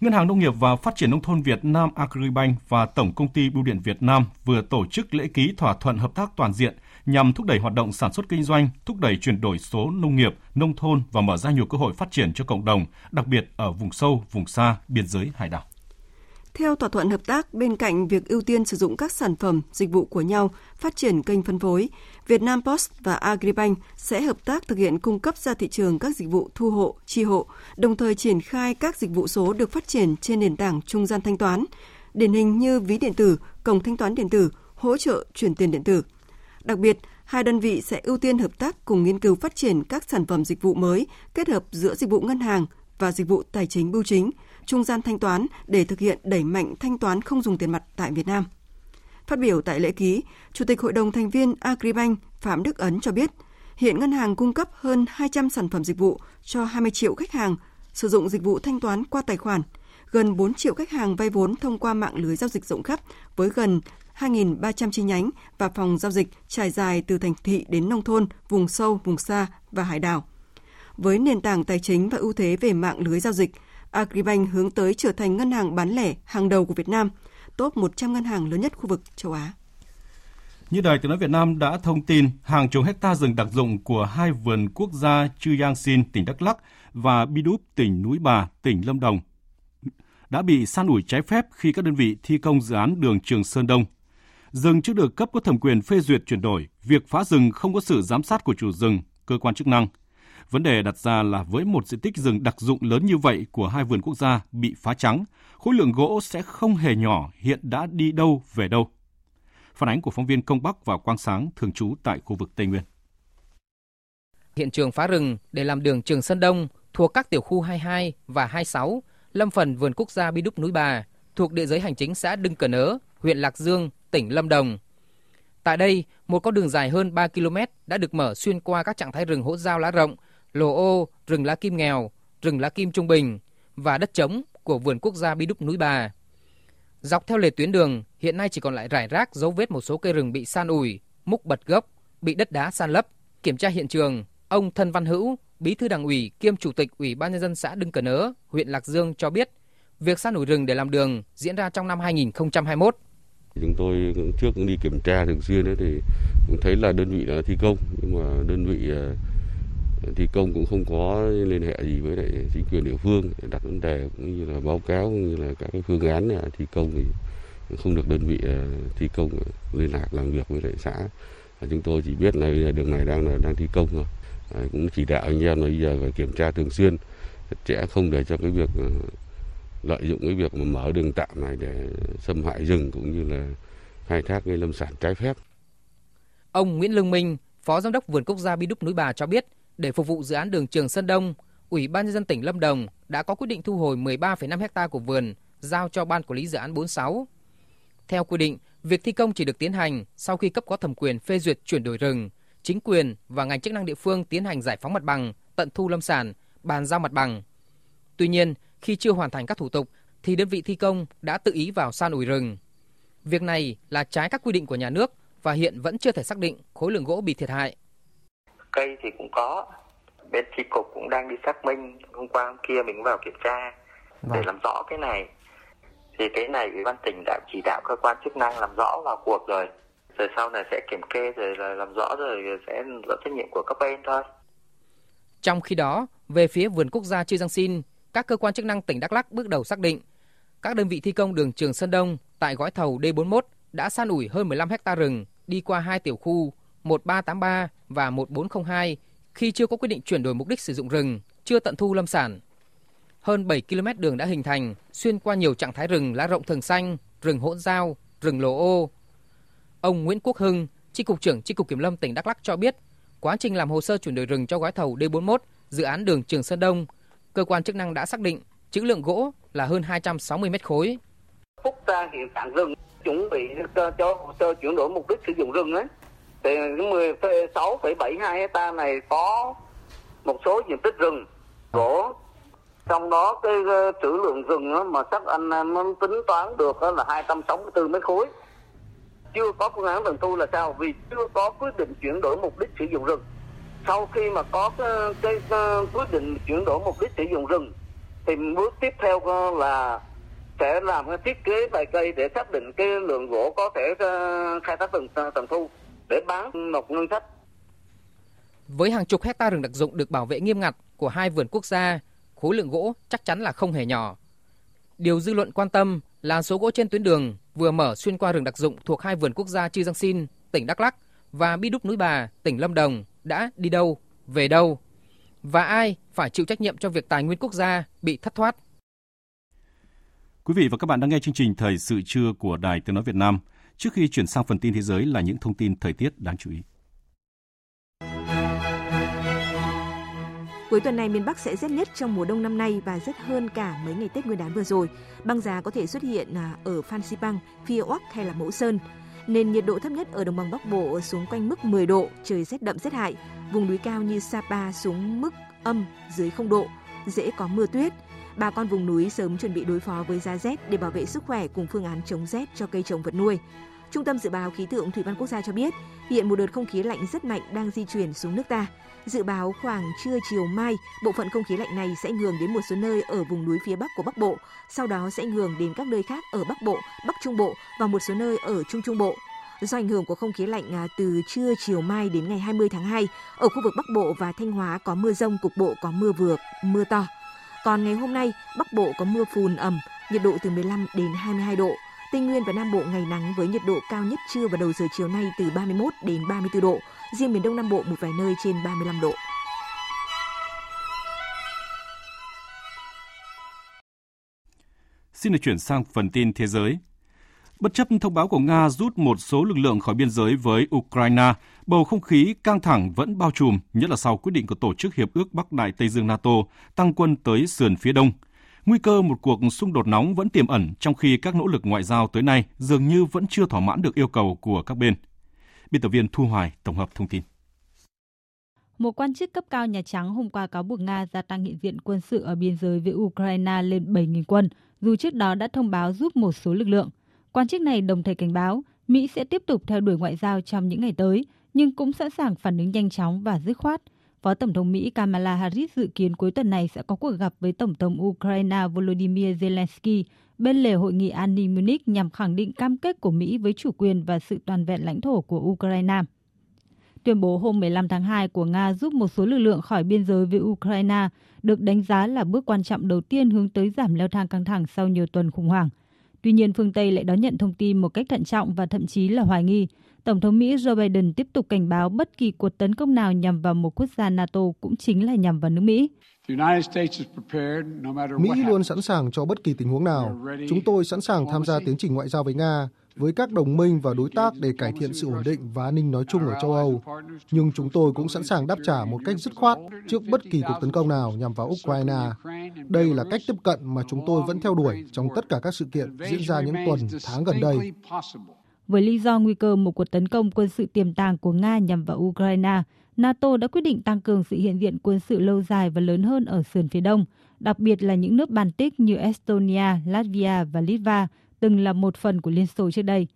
Ngân hàng Nông nghiệp và Phát triển Nông thôn Việt Nam Agribank và Tổng Công ty Bưu điện Việt Nam vừa tổ chức lễ ký thỏa thuận hợp tác toàn diện nhằm thúc đẩy hoạt động sản xuất kinh doanh, thúc đẩy chuyển đổi số nông nghiệp, nông thôn và mở ra nhiều cơ hội phát triển cho cộng đồng, đặc biệt ở vùng sâu, vùng xa, biên giới hải đảo. Theo thỏa thuận hợp tác, bên cạnh việc ưu tiên sử dụng các sản phẩm, dịch vụ của nhau, phát triển kênh phân phối, Việt Nam Post và Agribank sẽ hợp tác thực hiện cung cấp ra thị trường các dịch vụ thu hộ, chi hộ, đồng thời triển khai các dịch vụ số được phát triển trên nền tảng trung gian thanh toán, điển hình như ví điện tử, cổng thanh toán điện tử, hỗ trợ chuyển tiền điện tử. Đặc biệt, hai đơn vị sẽ ưu tiên hợp tác cùng nghiên cứu phát triển các sản phẩm dịch vụ mới kết hợp giữa dịch vụ ngân hàng và dịch vụ tài chính bưu chính – trung gian thanh toán để thực hiện đẩy mạnh thanh toán không dùng tiền mặt tại Việt Nam. Phát biểu tại lễ ký, Chủ tịch Hội đồng thành viên Agribank Phạm Đức Ấn cho biết, hiện ngân hàng cung cấp hơn 200 sản phẩm dịch vụ cho 20 triệu khách hàng sử dụng dịch vụ thanh toán qua tài khoản, gần 4 triệu khách hàng vay vốn thông qua mạng lưới giao dịch rộng khắp với gần 2.300 chi nhánh và phòng giao dịch trải dài từ thành thị đến nông thôn, vùng sâu, vùng xa và hải đảo. Với nền tảng tài chính và ưu thế về mạng lưới giao dịch, Agribank hướng tới trở thành ngân hàng bán lẻ hàng đầu của Việt Nam, top 100 ngân hàng lớn nhất khu vực châu Á. Như Đài Tiếng Nói Việt Nam đã thông tin, hàng chục hecta rừng đặc dụng của hai vườn quốc gia Chư Giang Sin, tỉnh Đắk Lắk và Bi Đúp, tỉnh Núi Bà, tỉnh Lâm Đồng đã bị san ủi trái phép khi các đơn vị thi công dự án đường Trường Sơn Đông. Rừng chưa được cấp có thẩm quyền phê duyệt chuyển đổi, việc phá rừng không có sự giám sát của chủ rừng, cơ quan chức năng. Vấn đề đặt ra là với một diện tích rừng đặc dụng lớn như vậy của hai vườn quốc gia bị phá trắng, khối lượng gỗ sẽ không hề nhỏ hiện đã đi đâu về đâu. Phản ánh của phóng viên Công Bắc và Quang Sáng thường trú tại khu vực Tây Nguyên. Hiện trường phá rừng để làm đường Trường Sơn Đông thuộc các tiểu khu 22 và 26, lâm phần vườn quốc gia Bi Đúc Núi Bà, thuộc địa giới hành chính xã Đưng Cờ Nớ, huyện Lạc Dương, tỉnh Lâm Đồng. Tại đây, một con đường dài hơn 3 km đã được mở xuyên qua các trạng thái rừng hỗ giao lá rộng, lồ ô, rừng lá kim nghèo, rừng lá kim trung bình và đất trống của vườn quốc gia Bi Đúc Núi Bà. Dọc theo lề tuyến đường, hiện nay chỉ còn lại rải rác dấu vết một số cây rừng bị san ủi, múc bật gốc, bị đất đá san lấp. Kiểm tra hiện trường, ông Thân Văn Hữu, Bí thư Đảng ủy kiêm Chủ tịch Ủy ban nhân dân xã Đưng Cờ Nớ, huyện Lạc Dương cho biết, việc san ủi rừng để làm đường diễn ra trong năm 2021. Chúng tôi cũng trước cũng đi kiểm tra thường xuyên đấy thì cũng thấy là đơn vị đã thi công nhưng mà đơn vị ờ, thi công cũng không có liên hệ gì với lại chính quyền địa phương để đặt vấn đề cũng như là báo cáo cũng như là các cái phương án thi công thì không được đơn vị ờ, thi công liên lạc làm việc với lại xã chúng tôi chỉ biết là đường này đang là đang thi công thôi cũng chỉ đạo anh em là bây giờ phải kiểm tra thường xuyên chặt chẽ không để cho cái việc ờ, lợi dụng cái việc mà mở đường tạm này để xâm hại rừng cũng như là khai thác cái lâm sản trái phép. Ông Nguyễn Lương Minh, Phó Giám đốc Vườn Quốc gia Bi Đúc Núi Bà cho biết, để phục vụ dự án đường Trường Sơn Đông, Ủy ban nhân dân tỉnh Lâm Đồng đã có quyết định thu hồi 13,5 hecta của vườn giao cho ban quản lý dự án 46. Theo quy định, việc thi công chỉ được tiến hành sau khi cấp có thẩm quyền phê duyệt chuyển đổi rừng, chính quyền và ngành chức năng địa phương tiến hành giải phóng mặt bằng, tận thu lâm sản, bàn giao mặt bằng. Tuy nhiên, khi chưa hoàn thành các thủ tục thì đơn vị thi công đã tự ý vào san ủi rừng. Việc này là trái các quy định của nhà nước và hiện vẫn chưa thể xác định khối lượng gỗ bị thiệt hại. Cây thì cũng có, bên tri cục cũng đang đi xác minh, hôm qua hôm kia mình vào kiểm tra để vâng. làm rõ cái này. Thì cái này ủy ban tỉnh đã chỉ đạo cơ quan chức năng làm rõ vào cuộc rồi. Rồi sau này sẽ kiểm kê rồi là làm rõ rồi sẽ rõ trách nhiệm của các bên thôi. Trong khi đó, về phía vườn quốc gia Chư Giang Sin, các cơ quan chức năng tỉnh Đắk Lắk bước đầu xác định các đơn vị thi công đường Trường Sơn Đông tại gói thầu D41 đã san ủi hơn 15 hecta rừng đi qua hai tiểu khu 1383 và 1402 khi chưa có quyết định chuyển đổi mục đích sử dụng rừng, chưa tận thu lâm sản. Hơn 7 km đường đã hình thành xuyên qua nhiều trạng thái rừng lá rộng thường xanh, rừng hỗn giao, rừng lồ ô. Ông Nguyễn Quốc Hưng, Chi cục trưởng Chi cục Kiểm lâm tỉnh Đắk Lắk cho biết, quá trình làm hồ sơ chuyển đổi rừng cho gói thầu D41 dự án đường Trường Sơn Đông cơ quan chức năng đã xác định trữ lượng gỗ là hơn 260 mét khối. Phúc ra hiện trạng rừng chuẩn bị cho, cho, cho chuyển đổi mục đích sử dụng rừng ấy. Thì 16,72 hecta này có một số diện tích rừng gỗ. Trong đó cái ờ, trữ lượng rừng mà chắc anh ờ, em tính toán được là 264 mét khối. Chưa có phương án tận thu là sao? Vì chưa có quyết định chuyển đổi mục đích sử dụng rừng. Sau khi mà có cái, cái, cái quyết định chuyển đổi mục đích sử dụng rừng thì bước tiếp theo là sẽ làm cái thiết kế bài cây để xác định cái lượng gỗ có thể khai thác tầng tầng thu để bán nộp ngân sách. Với hàng chục hecta rừng đặc dụng được bảo vệ nghiêm ngặt của hai vườn quốc gia, khối lượng gỗ chắc chắn là không hề nhỏ. Điều dư luận quan tâm là số gỗ trên tuyến đường vừa mở xuyên qua rừng đặc dụng thuộc hai vườn quốc gia Chư Giang Sin, tỉnh Đắk Lắk và Bi Đúc Núi Bà, tỉnh Lâm Đồng đã đi đâu, về đâu và ai phải chịu trách nhiệm cho việc tài nguyên quốc gia bị thất thoát. Quý vị và các bạn đang nghe chương trình Thời sự trưa của Đài Tiếng Nói Việt Nam. Trước khi chuyển sang phần tin thế giới là những thông tin thời tiết đáng chú ý. Cuối tuần này miền Bắc sẽ rét nhất trong mùa đông năm nay và rét hơn cả mấy ngày Tết Nguyên đán vừa rồi. Băng giá có thể xuất hiện à, ở Phan Xipang, Phía Oắc hay là Mẫu Sơn nên nhiệt độ thấp nhất ở đồng bằng Bắc Bộ xuống quanh mức 10 độ, trời rét đậm rét hại. Vùng núi cao như Sapa xuống mức âm dưới 0 độ, dễ có mưa tuyết. Bà con vùng núi sớm chuẩn bị đối phó với giá rét để bảo vệ sức khỏe cùng phương án chống rét cho cây trồng vật nuôi. Trung tâm Dự báo Khí tượng Thủy văn Quốc gia cho biết, hiện một đợt không khí lạnh rất mạnh đang di chuyển xuống nước ta. Dự báo khoảng trưa chiều mai, bộ phận không khí lạnh này sẽ ngường đến một số nơi ở vùng núi phía Bắc của Bắc Bộ, sau đó sẽ ngường đến các nơi khác ở Bắc Bộ, Bắc Trung Bộ và một số nơi ở Trung Trung Bộ. Do ảnh hưởng của không khí lạnh à, từ trưa chiều mai đến ngày 20 tháng 2, ở khu vực Bắc Bộ và Thanh Hóa có mưa rông, cục bộ có mưa vừa, mưa to. Còn ngày hôm nay, Bắc Bộ có mưa phùn ẩm, nhiệt độ từ 15 đến 22 độ. Tây Nguyên và Nam Bộ ngày nắng với nhiệt độ cao nhất trưa và đầu giờ chiều nay từ 31 đến 34 độ. Riêng miền Đông Nam Bộ một vài nơi trên 35 độ. Xin được chuyển sang phần tin thế giới. Bất chấp thông báo của Nga rút một số lực lượng khỏi biên giới với Ukraine, bầu không khí căng thẳng vẫn bao trùm, nhất là sau quyết định của Tổ chức Hiệp ước Bắc Đại Tây Dương NATO tăng quân tới sườn phía đông. Nguy cơ một cuộc xung đột nóng vẫn tiềm ẩn trong khi các nỗ lực ngoại giao tới nay dường như vẫn chưa thỏa mãn được yêu cầu của các bên. Biên tập viên Thu Hoài tổng hợp thông tin. Một quan chức cấp cao Nhà Trắng hôm qua cáo buộc Nga gia tăng hiện diện quân sự ở biên giới với Ukraine lên 7.000 quân, dù trước đó đã thông báo giúp một số lực lượng. Quan chức này đồng thời cảnh báo Mỹ sẽ tiếp tục theo đuổi ngoại giao trong những ngày tới, nhưng cũng sẵn sàng phản ứng nhanh chóng và dứt khoát. Phó Tổng thống Mỹ Kamala Harris dự kiến cuối tuần này sẽ có cuộc gặp với Tổng thống Ukraine Volodymyr Zelensky bên lề hội nghị an ninh Munich nhằm khẳng định cam kết của Mỹ với chủ quyền và sự toàn vẹn lãnh thổ của Ukraine. Tuyên bố hôm 15 tháng 2 của Nga giúp một số lực lượng khỏi biên giới với Ukraine được đánh giá là bước quan trọng đầu tiên hướng tới giảm leo thang căng thẳng sau nhiều tuần khủng hoảng. Tuy nhiên, phương Tây lại đón nhận thông tin một cách thận trọng và thậm chí là hoài nghi. Tổng thống Mỹ Joe Biden tiếp tục cảnh báo bất kỳ cuộc tấn công nào nhằm vào một quốc gia NATO cũng chính là nhằm vào nước Mỹ. Mỹ luôn sẵn sàng cho bất kỳ tình huống nào. Chúng tôi sẵn sàng tham gia tiến trình ngoại giao với Nga, với các đồng minh và đối tác để cải thiện sự ổn định và an ninh nói chung ở châu Âu. Nhưng chúng tôi cũng sẵn sàng đáp trả một cách dứt khoát trước bất kỳ cuộc tấn công nào nhằm vào Ukraine. Đây là cách tiếp cận mà chúng tôi vẫn theo đuổi trong tất cả các sự kiện diễn ra những tuần, tháng gần đây. Với lý do nguy cơ một cuộc tấn công quân sự tiềm tàng của Nga nhằm vào Ukraine, NATO đã quyết định tăng cường sự hiện diện quân sự lâu dài và lớn hơn ở sườn phía đông, đặc biệt là những nước Baltic như Estonia, Latvia và Litva từng là một phần của Liên Xô trước đây.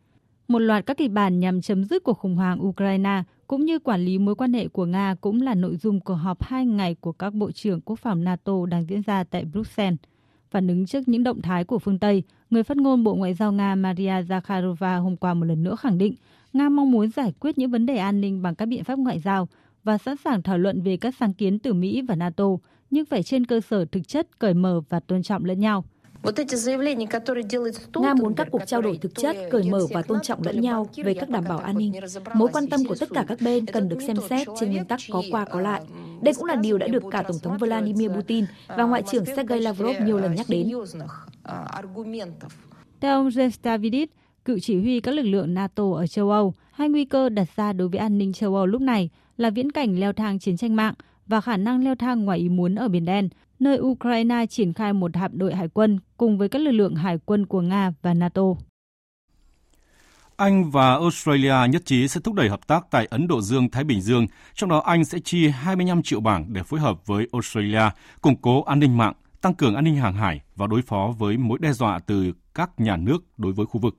Một loạt các kịch bản nhằm chấm dứt cuộc khủng hoảng Ukraine cũng như quản lý mối quan hệ của Nga cũng là nội dung của họp hai ngày của các bộ trưởng quốc phòng NATO đang diễn ra tại Bruxelles. Phản ứng trước những động thái của phương Tây, người phát ngôn Bộ Ngoại giao Nga Maria Zakharova hôm qua một lần nữa khẳng định Nga mong muốn giải quyết những vấn đề an ninh bằng các biện pháp ngoại giao và sẵn sàng thảo luận về các sáng kiến từ Mỹ và NATO, nhưng phải trên cơ sở thực chất, cởi mở và tôn trọng lẫn nhau. Nga muốn các cuộc trao đổi thực chất, cởi mở và tôn trọng lẫn nhau về các đảm bảo an ninh. Mối quan tâm của tất cả các bên cần được xem xét trên nguyên tắc có qua có lại. Đây cũng là điều đã được cả Tổng thống Vladimir Putin và Ngoại trưởng Sergei Lavrov nhiều lần nhắc đến. Theo ông Jens Davidis, cựu chỉ huy các lực lượng NATO ở châu Âu, hai nguy cơ đặt ra đối với an ninh châu Âu lúc này là viễn cảnh leo thang chiến tranh mạng và khả năng leo thang ngoài ý muốn ở Biển Đen, nơi Ukraine triển khai một hạm đội hải quân cùng với các lực lượng hải quân của Nga và NATO. Anh và Australia nhất trí sẽ thúc đẩy hợp tác tại Ấn Độ Dương-Thái Bình Dương, trong đó Anh sẽ chi 25 triệu bảng để phối hợp với Australia củng cố an ninh mạng, tăng cường an ninh hàng hải và đối phó với mối đe dọa từ các nhà nước đối với khu vực.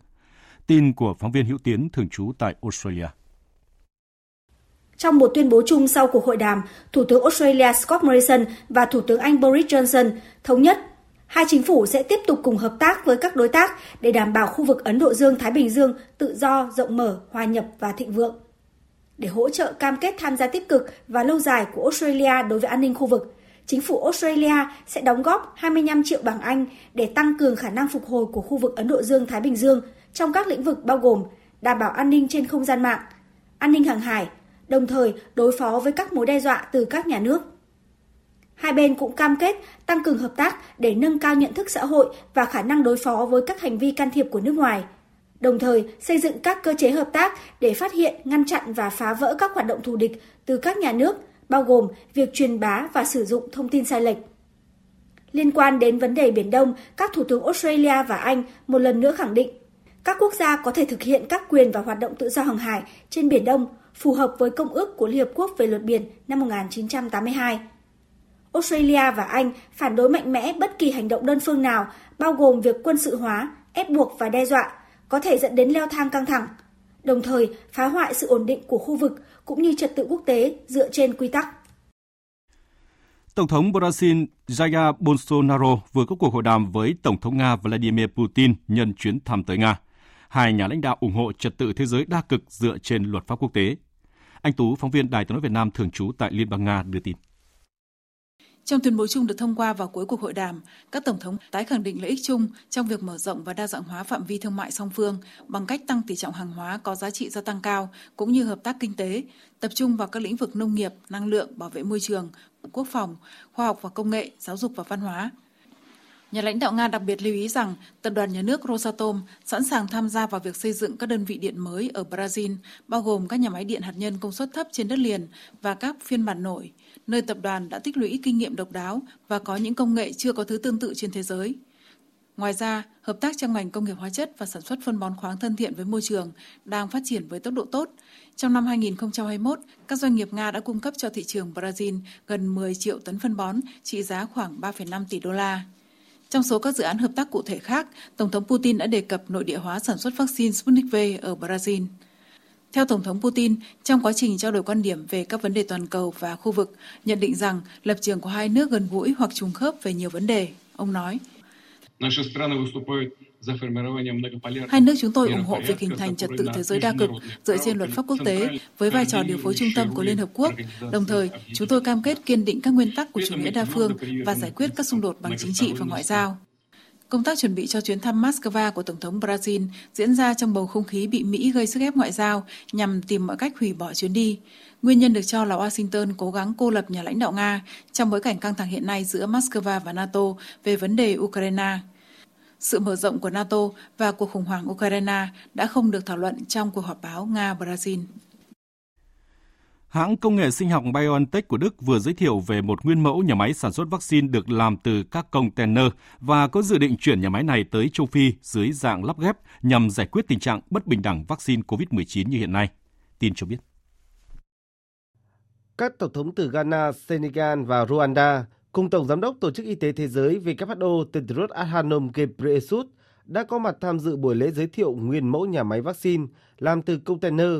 Tin của phóng viên Hữu Tiến thường trú tại Australia. Trong một tuyên bố chung sau cuộc hội đàm, Thủ tướng Australia Scott Morrison và Thủ tướng Anh Boris Johnson thống nhất hai chính phủ sẽ tiếp tục cùng hợp tác với các đối tác để đảm bảo khu vực Ấn Độ Dương-Thái Bình Dương tự do, rộng mở, hòa nhập và thịnh vượng. Để hỗ trợ cam kết tham gia tích cực và lâu dài của Australia đối với an ninh khu vực, chính phủ Australia sẽ đóng góp 25 triệu bảng Anh để tăng cường khả năng phục hồi của khu vực Ấn Độ Dương-Thái Bình Dương trong các lĩnh vực bao gồm đảm bảo an ninh trên không gian mạng, an ninh hàng hải, đồng thời đối phó với các mối đe dọa từ các nhà nước. Hai bên cũng cam kết tăng cường hợp tác để nâng cao nhận thức xã hội và khả năng đối phó với các hành vi can thiệp của nước ngoài, đồng thời xây dựng các cơ chế hợp tác để phát hiện, ngăn chặn và phá vỡ các hoạt động thù địch từ các nhà nước, bao gồm việc truyền bá và sử dụng thông tin sai lệch. Liên quan đến vấn đề Biển Đông, các thủ tướng Australia và Anh một lần nữa khẳng định các quốc gia có thể thực hiện các quyền và hoạt động tự do hàng hải trên Biển Đông phù hợp với Công ước của Liên Hợp Quốc về luật biển năm 1982. Australia và Anh phản đối mạnh mẽ bất kỳ hành động đơn phương nào, bao gồm việc quân sự hóa, ép buộc và đe dọa, có thể dẫn đến leo thang căng thẳng, đồng thời phá hoại sự ổn định của khu vực cũng như trật tự quốc tế dựa trên quy tắc. Tổng thống Brazil Jair Bolsonaro vừa có cuộc hội đàm với Tổng thống Nga Vladimir Putin nhân chuyến thăm tới Nga. Hai nhà lãnh đạo ủng hộ trật tự thế giới đa cực dựa trên luật pháp quốc tế. Anh Tú, phóng viên Đài tiếng nói Việt Nam thường trú tại Liên bang Nga đưa tin. Trong tuyên bố chung được thông qua vào cuối cuộc hội đàm, các tổng thống tái khẳng định lợi ích chung trong việc mở rộng và đa dạng hóa phạm vi thương mại song phương bằng cách tăng tỷ trọng hàng hóa có giá trị gia tăng cao cũng như hợp tác kinh tế, tập trung vào các lĩnh vực nông nghiệp, năng lượng, bảo vệ môi trường, quốc phòng, khoa học và công nghệ, giáo dục và văn hóa. Nhà lãnh đạo Nga đặc biệt lưu ý rằng tập đoàn nhà nước Rosatom sẵn sàng tham gia vào việc xây dựng các đơn vị điện mới ở Brazil, bao gồm các nhà máy điện hạt nhân công suất thấp trên đất liền và các phiên bản nổi, nơi tập đoàn đã tích lũy kinh nghiệm độc đáo và có những công nghệ chưa có thứ tương tự trên thế giới. Ngoài ra, hợp tác trong ngành công nghiệp hóa chất và sản xuất phân bón khoáng thân thiện với môi trường đang phát triển với tốc độ tốt. Trong năm 2021, các doanh nghiệp Nga đã cung cấp cho thị trường Brazil gần 10 triệu tấn phân bón trị giá khoảng 3,5 tỷ đô la. Trong số các dự án hợp tác cụ thể khác, Tổng thống Putin đã đề cập nội địa hóa sản xuất vaccine Sputnik V ở Brazil. Theo Tổng thống Putin, trong quá trình trao đổi quan điểm về các vấn đề toàn cầu và khu vực, nhận định rằng lập trường của hai nước gần gũi hoặc trùng khớp về nhiều vấn đề. Ông nói, Hai nước chúng tôi ủng hộ việc hình thành trật tự thế giới đa cực dựa trên luật pháp quốc tế với vai trò điều phối trung tâm của Liên Hợp Quốc. Đồng thời, chúng tôi cam kết kiên định các nguyên tắc của chủ nghĩa đa phương và giải quyết các xung đột bằng chính trị và ngoại giao. Công tác chuẩn bị cho chuyến thăm Moscow của Tổng thống Brazil diễn ra trong bầu không khí bị Mỹ gây sức ép ngoại giao nhằm tìm mọi cách hủy bỏ chuyến đi. Nguyên nhân được cho là Washington cố gắng cô lập nhà lãnh đạo Nga trong bối cảnh căng thẳng hiện nay giữa Moscow và NATO về vấn đề Ukraine. Sự mở rộng của NATO và cuộc khủng hoảng Ukraine đã không được thảo luận trong cuộc họp báo Nga-Brazil. Hãng công nghệ sinh học BioNTech của Đức vừa giới thiệu về một nguyên mẫu nhà máy sản xuất vaccine được làm từ các container và có dự định chuyển nhà máy này tới châu Phi dưới dạng lắp ghép nhằm giải quyết tình trạng bất bình đẳng vaccine COVID-19 như hiện nay. Tin cho biết. Các tổng thống từ Ghana, Senegal và Rwanda cùng Tổng Giám đốc Tổ chức Y tế Thế giới WHO Tedros Adhanom Ghebreyesus đã có mặt tham dự buổi lễ giới thiệu nguyên mẫu nhà máy vaccine làm từ container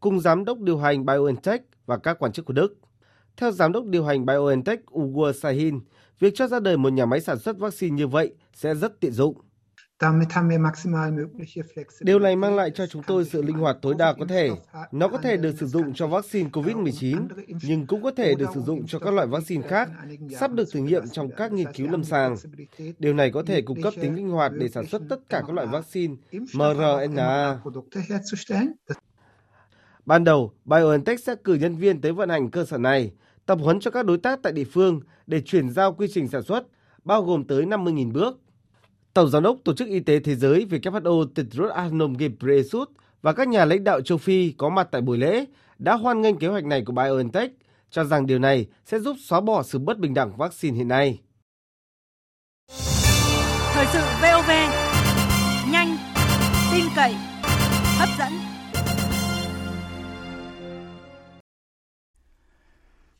cùng Giám đốc điều hành BioNTech và các quan chức của Đức. Theo Giám đốc điều hành BioNTech Ugur Sahin, việc cho ra đời một nhà máy sản xuất vaccine như vậy sẽ rất tiện dụng. Điều này mang lại cho chúng tôi sự linh hoạt tối đa có thể. Nó có thể được sử dụng cho vaccine COVID-19, nhưng cũng có thể được sử dụng cho các loại vaccine khác, sắp được thử nghiệm trong các nghiên cứu lâm sàng. Điều này có thể cung cấp tính linh hoạt để sản xuất tất cả các loại vaccine mRNA. Ban đầu, BioNTech sẽ cử nhân viên tới vận hành cơ sở này, tập huấn cho các đối tác tại địa phương để chuyển giao quy trình sản xuất, bao gồm tới 50.000 bước. Tổng giám đốc Tổ chức Y tế Thế giới WHO Tedros Adhanom Ghebreyesus và các nhà lãnh đạo châu Phi có mặt tại buổi lễ đã hoan nghênh kế hoạch này của BioNTech, cho rằng điều này sẽ giúp xóa bỏ sự bất bình đẳng vaccine hiện nay. Thời sự VOV, nhanh, tin cậy,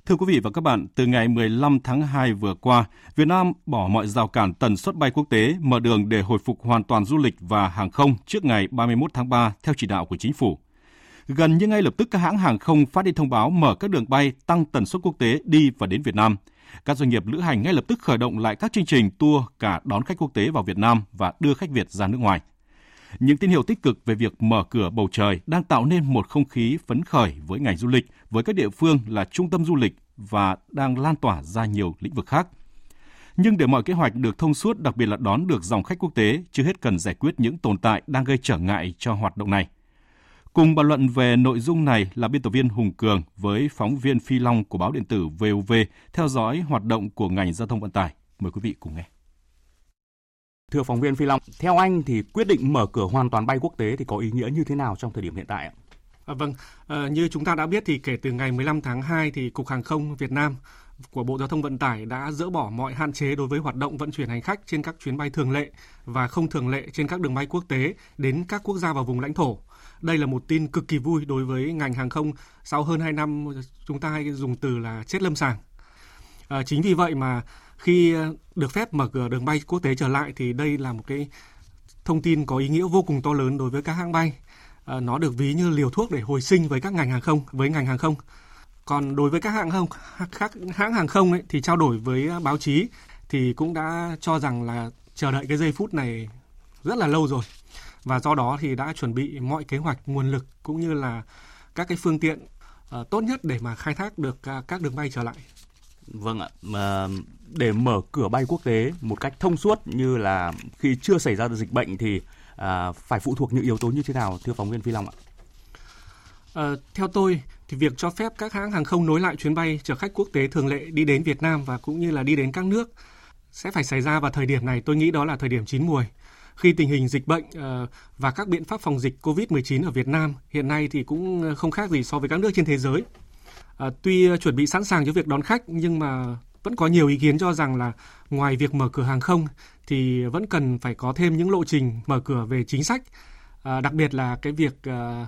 Thưa quý vị và các bạn, từ ngày 15 tháng 2 vừa qua, Việt Nam bỏ mọi rào cản tần suất bay quốc tế, mở đường để hồi phục hoàn toàn du lịch và hàng không trước ngày 31 tháng 3 theo chỉ đạo của chính phủ. Gần như ngay lập tức các hãng hàng không phát đi thông báo mở các đường bay tăng tần suất quốc tế đi và đến Việt Nam. Các doanh nghiệp lữ hành ngay lập tức khởi động lại các chương trình tour cả đón khách quốc tế vào Việt Nam và đưa khách Việt ra nước ngoài. Những tín hiệu tích cực về việc mở cửa bầu trời đang tạo nên một không khí phấn khởi với ngành du lịch, với các địa phương là trung tâm du lịch và đang lan tỏa ra nhiều lĩnh vực khác. Nhưng để mọi kế hoạch được thông suốt, đặc biệt là đón được dòng khách quốc tế, chưa hết cần giải quyết những tồn tại đang gây trở ngại cho hoạt động này. Cùng bàn luận về nội dung này là biên tập viên Hùng Cường với phóng viên Phi Long của báo điện tử VOV theo dõi hoạt động của ngành giao thông vận tải. Mời quý vị cùng nghe. Thưa phóng viên Phi Long, theo anh thì quyết định mở cửa hoàn toàn bay quốc tế thì có ý nghĩa như thế nào trong thời điểm hiện tại ạ? À, vâng, à, như chúng ta đã biết thì kể từ ngày 15 tháng 2 thì Cục Hàng không Việt Nam của Bộ Giao thông Vận tải đã dỡ bỏ mọi hạn chế đối với hoạt động vận chuyển hành khách trên các chuyến bay thường lệ và không thường lệ trên các đường bay quốc tế đến các quốc gia và vùng lãnh thổ. Đây là một tin cực kỳ vui đối với ngành hàng không sau hơn 2 năm chúng ta hay dùng từ là chết lâm sàng. À, chính vì vậy mà khi ờ, được phép mở cửa đường bay quốc tế trở lại thì đây là một cái thông tin có ý nghĩa vô cùng to lớn đối với các hãng bay. Ờ, nó được ví như liều thuốc để hồi sinh với các ngành hàng không với ngành hàng không. Còn đối với các hãng không các hãng hàng không ấy, thì trao đổi với ờ, báo chí thì cũng đã cho rằng là chờ đợi cái giây phút này rất là lâu rồi. Và do đó thì đã chuẩn bị mọi kế hoạch nguồn lực cũng như là các cái phương tiện uh, tốt nhất để mà khai thác được uh, các đường bay trở lại. Vâng ạ, mà để mở cửa bay quốc tế một cách thông suốt như là khi chưa xảy ra dịch bệnh thì à, phải phụ thuộc những yếu tố như thế nào thưa phóng viên Phi Long ạ? À, theo tôi thì việc cho phép các hãng hàng không nối lại chuyến bay chở khách quốc tế thường lệ đi đến Việt Nam và cũng như là đi đến các nước sẽ phải xảy ra vào thời điểm này. Tôi nghĩ đó là thời điểm chín muồi khi tình hình dịch bệnh ờ, và các biện pháp phòng dịch COVID-19 ở Việt Nam hiện nay thì cũng không khác gì so với các nước trên thế giới. À, tuy ờ, chuẩn bị sẵn sàng cho việc đón khách nhưng mà vẫn có nhiều ý kiến cho rằng là ngoài việc mở cửa hàng không thì vẫn cần phải có thêm những lộ trình mở cửa về chính sách, à, đặc biệt là cái việc à,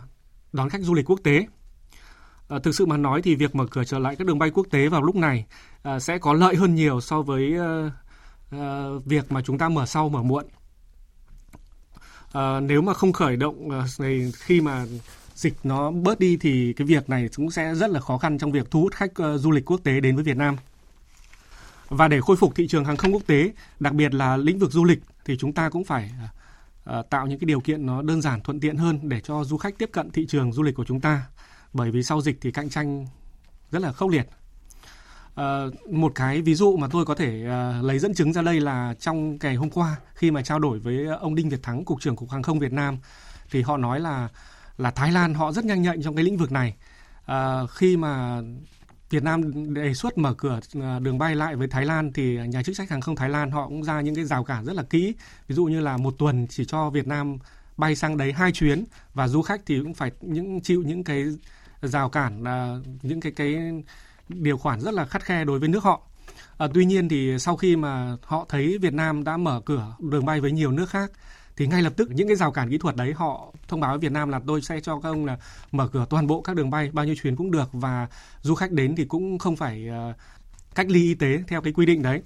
đón khách du lịch quốc tế. À, thực sự mà nói thì việc mở cửa trở lại các đường bay quốc tế vào lúc này à, sẽ có lợi hơn nhiều so với à, à, việc mà chúng ta mở sau mở muộn À, nếu mà không khởi động này khi mà dịch nó bớt đi thì cái việc này cũng sẽ rất là khó khăn trong việc thu hút khách ờ, du lịch quốc tế đến với Việt Nam. Và để khôi phục thị trường hàng không quốc tế, đặc biệt là lĩnh vực du lịch thì chúng ta cũng phải ờ, ờ, tạo những cái điều kiện nó đơn giản thuận tiện hơn để cho du khách tiếp cận thị trường du lịch của chúng ta. Bởi vì sau dịch thì cạnh tranh rất là khốc liệt. Uh, một cái ví dụ mà tôi có thể uh, lấy dẫn chứng ra đây là trong ngày hôm qua khi mà trao đổi với ông Đinh Việt Thắng, cục trưởng cục hàng không Việt Nam, thì họ nói là là Thái Lan họ rất nhanh nhạy trong cái lĩnh vực này. À, khi mà Việt Nam đề xuất mở cửa à, đường bay lại với Thái Lan thì nhà chức trách hàng không Thái Lan họ cũng ra những cái rào cản rất là kỹ. Ví dụ như là một tuần chỉ cho Việt Nam bay sang đấy hai chuyến và du khách thì cũng phải những chịu những cái rào cản à, những cái cái điều khoản rất là khắt khe đối với nước họ. À, tuy nhiên thì sau khi mà họ thấy Việt Nam đã mở cửa đường bay với nhiều nước khác thì ngay lập tức những cái rào cản kỹ thuật đấy họ thông báo với Việt Nam là tôi sẽ cho các ông là mở cửa toàn bộ các đường bay bao nhiêu chuyến cũng được và du khách đến thì cũng không phải uh, cách ly y tế theo cái quy định đấy.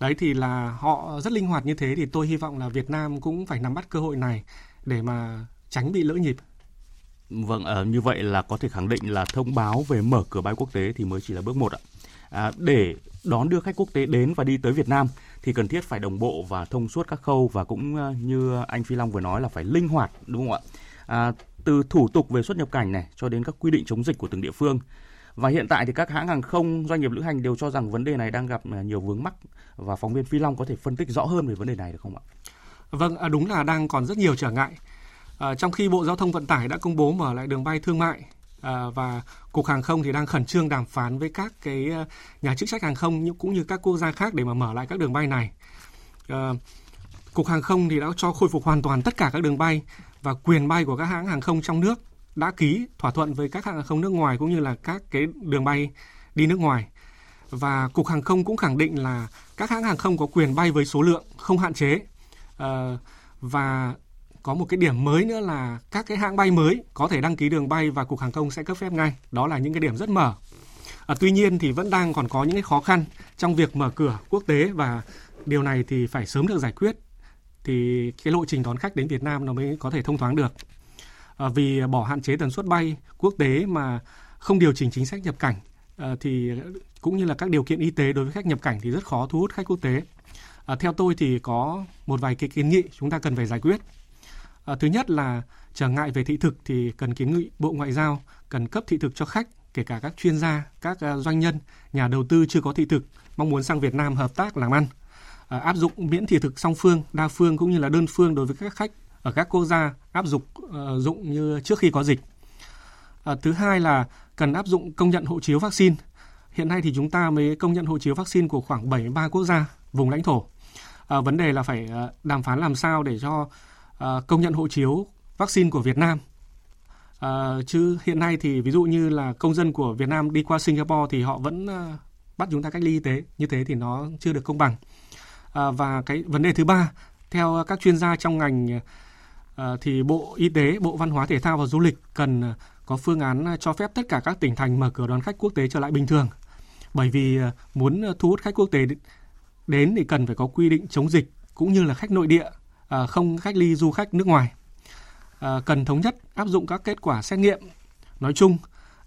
Đấy thì là họ rất linh hoạt như thế thì tôi hy vọng là Việt Nam cũng phải nắm bắt cơ hội này để mà tránh bị lỡ nhịp. Vâng, à, như vậy là có thể khẳng định là thông báo về mở cửa bay quốc tế thì mới chỉ là bước một ạ. À, để đón đưa khách quốc tế đến và đi tới Việt Nam thì cần thiết phải đồng bộ và thông suốt các khâu và cũng ờ, như anh Phi Long vừa nói là phải linh hoạt đúng không ạ? À, từ thủ tục về xuất nhập cảnh này cho đến các quy định chống dịch của từng địa phương. Và hiện tại thì các hãng hàng không, doanh nghiệp lữ hành đều cho rằng vấn đề này đang gặp ờ, nhiều vướng mắc và phóng viên Phi Long có thể phân tích rõ hơn về vấn đề này được không ạ? Vâng, à, đúng là đang còn rất nhiều trở ngại. À, trong khi Bộ Giao thông Vận tải đã công bố mở lại đường bay thương mại à, và Cục Hàng không thì đang khẩn trương đàm phán với các cái ờ, nhà chức trách hàng không cũng như các quốc gia khác để mà mở lại các đường bay này. À, Cục Hàng không thì đã cho khôi phục hoàn toàn tất cả các đường bay và quyền bay của các hãng hàng không trong nước đã ký thỏa thuận với các hãng hàng không nước ngoài cũng như là các cái đường bay đi nước ngoài. Và Cục Hàng không cũng khẳng định là các hãng hàng không có quyền bay với số lượng không hạn chế. À, và có một cái điểm mới nữa là các cái hãng bay mới có thể đăng ký đường bay và cục hàng không sẽ cấp phép ngay. Đó là những cái điểm rất mở. À, tuy nhiên thì vẫn đang còn có những cái khó khăn trong việc mở cửa quốc tế và điều này thì phải sớm được giải quyết. Thì cái lộ trình đón khách đến Việt Nam nó mới có thể thông thoáng được. À, vì bỏ hạn chế tần suất bay quốc tế mà không điều chỉnh chính sách nhập cảnh à, thì cũng như là các điều kiện y tế đối với khách nhập cảnh thì rất khó thu hút khách quốc tế. À, theo tôi thì có một vài cái kiến nghị chúng ta cần phải giải quyết. À, thứ nhất là trở ngại về thị thực thì cần kiến nghị Bộ Ngoại giao cần cấp thị thực cho khách, kể cả các chuyên gia, các ờ, doanh nhân, nhà đầu tư chưa có thị thực mong muốn sang Việt Nam hợp tác làm ăn. À, áp dụng miễn thị thực song phương, đa phương cũng như là đơn phương đối với các khách ở các quốc gia áp dụng uh, dụng như trước khi có dịch. À, thứ hai là cần áp dụng công nhận hộ chiếu vaccine. Hiện nay thì chúng ta mới công nhận hộ chiếu vaccine của khoảng 73 quốc gia vùng lãnh thổ. À, vấn đề là phải đàm phán làm sao để cho uh, công nhận hộ chiếu vaccine của Việt Nam. Uh, chứ hiện nay thì ví dụ như là công dân của Việt Nam đi qua Singapore thì họ vẫn uh, bắt chúng ta cách ly y tế như thế thì nó chưa được công bằng. Uh, và cái vấn đề thứ ba theo các chuyên gia trong ngành uh, thì Bộ Y tế, Bộ Văn hóa Thể thao và Du lịch cần có phương án cho phép tất cả các tỉnh thành mở cửa đón khách quốc tế trở lại bình thường. Bởi vì muốn thu hút khách quốc tế đến thì cần phải có quy định chống dịch cũng như là khách nội địa À, không cách ly du khách nước ngoài. à, cần thống nhất áp dụng các kết quả xét nghiệm. Nói chung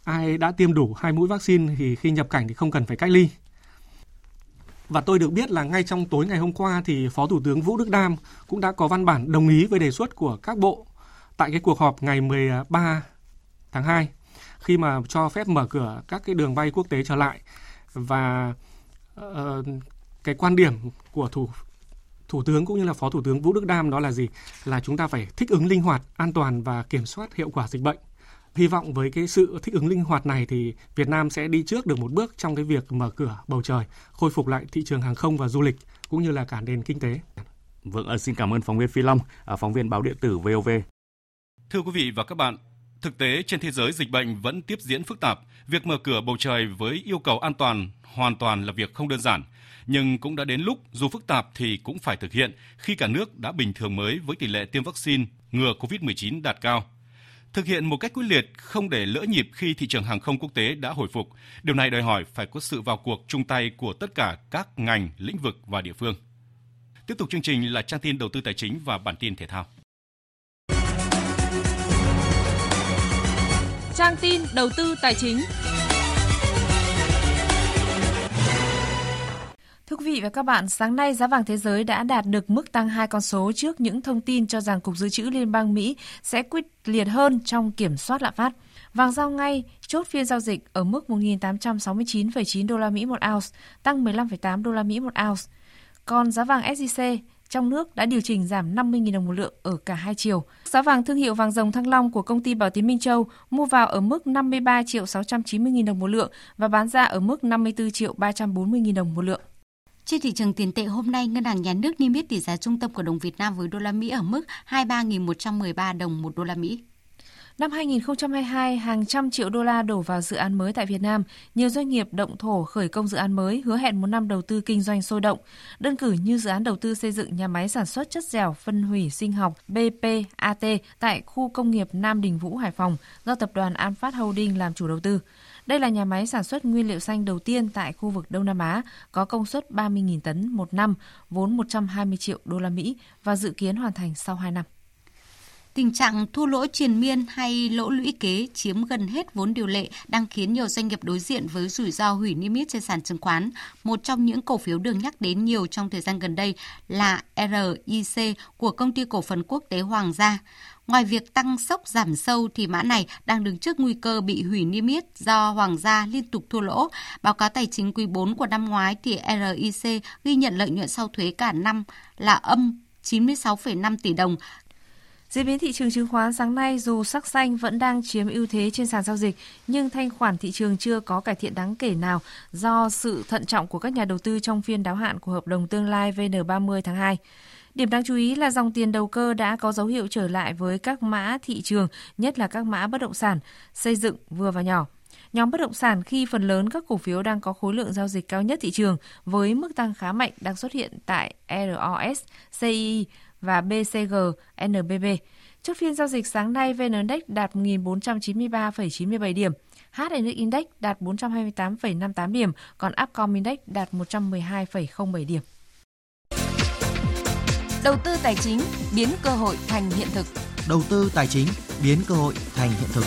ai đã tiêm đủ hai mũi vaccine thì khi nhập cảnh thì không cần phải cách ly. Và tôi được biết là ngay trong tối ngày hôm qua thì Phó Thủ tướng Vũ Đức Đam cũng đã có văn bản đồng ý với đề xuất của các bộ tại cái cuộc họp ngày 13 tháng 2 khi mà cho phép mở cửa các cái đường bay quốc tế trở lại. Và uh, cái quan điểm của thủ thủ tướng cũng như là phó thủ tướng Vũ Đức Đam đó là gì? Là chúng ta phải thích ứng linh hoạt, an toàn và kiểm soát hiệu quả dịch bệnh. Hy vọng với cái sự thích ứng linh hoạt này thì Việt Nam sẽ đi trước được một bước trong cái việc mở cửa bầu trời, khôi phục lại thị trường hàng không và du lịch cũng như là cả nền kinh tế. Vâng, xin cảm ơn phóng viên Phi Long, à, phóng viên báo điện tử VOV. Thưa quý vị và các bạn, thực tế trên thế giới dịch bệnh vẫn tiếp diễn phức tạp. Việc mở cửa bầu trời với yêu cầu an toàn hoàn toàn là việc không đơn giản. Nhưng cũng đã đến lúc dù phức tạp thì cũng phải thực hiện khi cả nước đã bình thường mới với tỷ lệ tiêm vaccine ngừa COVID-19 đạt cao. Thực hiện một cách quyết liệt không để lỡ nhịp khi thị trường hàng không quốc tế đã hồi phục. Điều này đòi hỏi phải có sự vào cuộc chung tay của tất cả các ngành, lĩnh vực và địa phương. Tiếp tục chương trình là trang tin đầu tư tài chính và bản tin thể thao. Trang tin đầu tư tài chính. Thưa quý vị và các bạn, sáng nay giá vàng thế giới đã đạt được mức tăng hai con số trước những thông tin cho rằng Cục Dự trữ Liên bang Mỹ sẽ quyết liệt hơn trong kiểm soát lạm phát. Vàng giao ngay chốt phiên giao dịch ở mức 1.869,9 đô la Mỹ một ounce, tăng 15,8 đô la Mỹ một ounce. Còn giá vàng SJC trong nước đã điều chỉnh giảm 50.000 đồng một lượng ở cả hai chiều. Giá vàng thương hiệu vàng dòng Thăng Long của công ty Bảo Tín Minh Châu mua vào ở mức 53 triệu 690.000 đồng một lượng và bán ra ở mức 54 triệu 340.000 đồng một lượng. Trên thị trường tiền tệ hôm nay, Ngân hàng Nhà nước niêm yết tỷ giá trung tâm của đồng Việt Nam với đô la Mỹ ở mức 23.113 đồng một đô la Mỹ. Năm 2022, hàng trăm triệu đô la đổ vào dự án mới tại Việt Nam. Nhiều doanh nghiệp động thổ khởi công dự án mới hứa hẹn một năm đầu tư kinh doanh sôi động. Đơn cử như dự án đầu tư xây dựng nhà máy sản xuất chất dẻo phân hủy sinh học BPAT tại khu công nghiệp Nam Đình Vũ, Hải Phòng do tập đoàn An Phát Holding làm chủ đầu tư. Đây là nhà máy sản xuất nguyên liệu xanh đầu tiên tại khu vực Đông Nam Á, có công suất 30.000 tấn một năm, vốn 120 triệu đô la Mỹ và dự kiến hoàn thành sau 2 năm. Tình trạng thua lỗ triền miên hay lỗ lũy kế chiếm gần hết vốn điều lệ đang khiến nhiều doanh nghiệp đối diện với rủi ro hủy niêm yết trên sàn chứng khoán. Một trong những cổ phiếu được nhắc đến nhiều trong thời gian gần đây là RIC của công ty cổ phần quốc tế Hoàng gia. Ngoài việc tăng sốc giảm sâu thì mã này đang đứng trước nguy cơ bị hủy niêm yết do Hoàng gia liên tục thua lỗ. Báo cáo tài chính quý 4 của năm ngoái thì RIC ghi nhận lợi nhuận sau thuế cả năm là âm 96,5 tỷ đồng, Diễn biến thị trường chứng khoán sáng nay dù sắc xanh vẫn đang chiếm ưu thế trên sàn giao dịch, nhưng thanh khoản thị trường chưa có cải thiện đáng kể nào do sự thận trọng của các nhà đầu tư trong phiên đáo hạn của hợp đồng tương lai VN30 tháng 2. Điểm đáng chú ý là dòng tiền đầu cơ đã có dấu hiệu trở lại với các mã thị trường, nhất là các mã bất động sản, xây dựng vừa và nhỏ. Nhóm bất động sản khi phần lớn các cổ phiếu đang có khối lượng giao dịch cao nhất thị trường với mức tăng khá mạnh đang xuất hiện tại ROS, CI và BCG NBB. Chốt phiên giao dịch sáng nay, VN Index đạt 1.493,97 điểm, HNX Index đạt 428,58 điểm, còn Upcom Index đạt 112,07 điểm. Đầu tư tài chính biến cơ hội thành hiện thực. Đầu tư tài chính biến cơ hội thành hiện thực.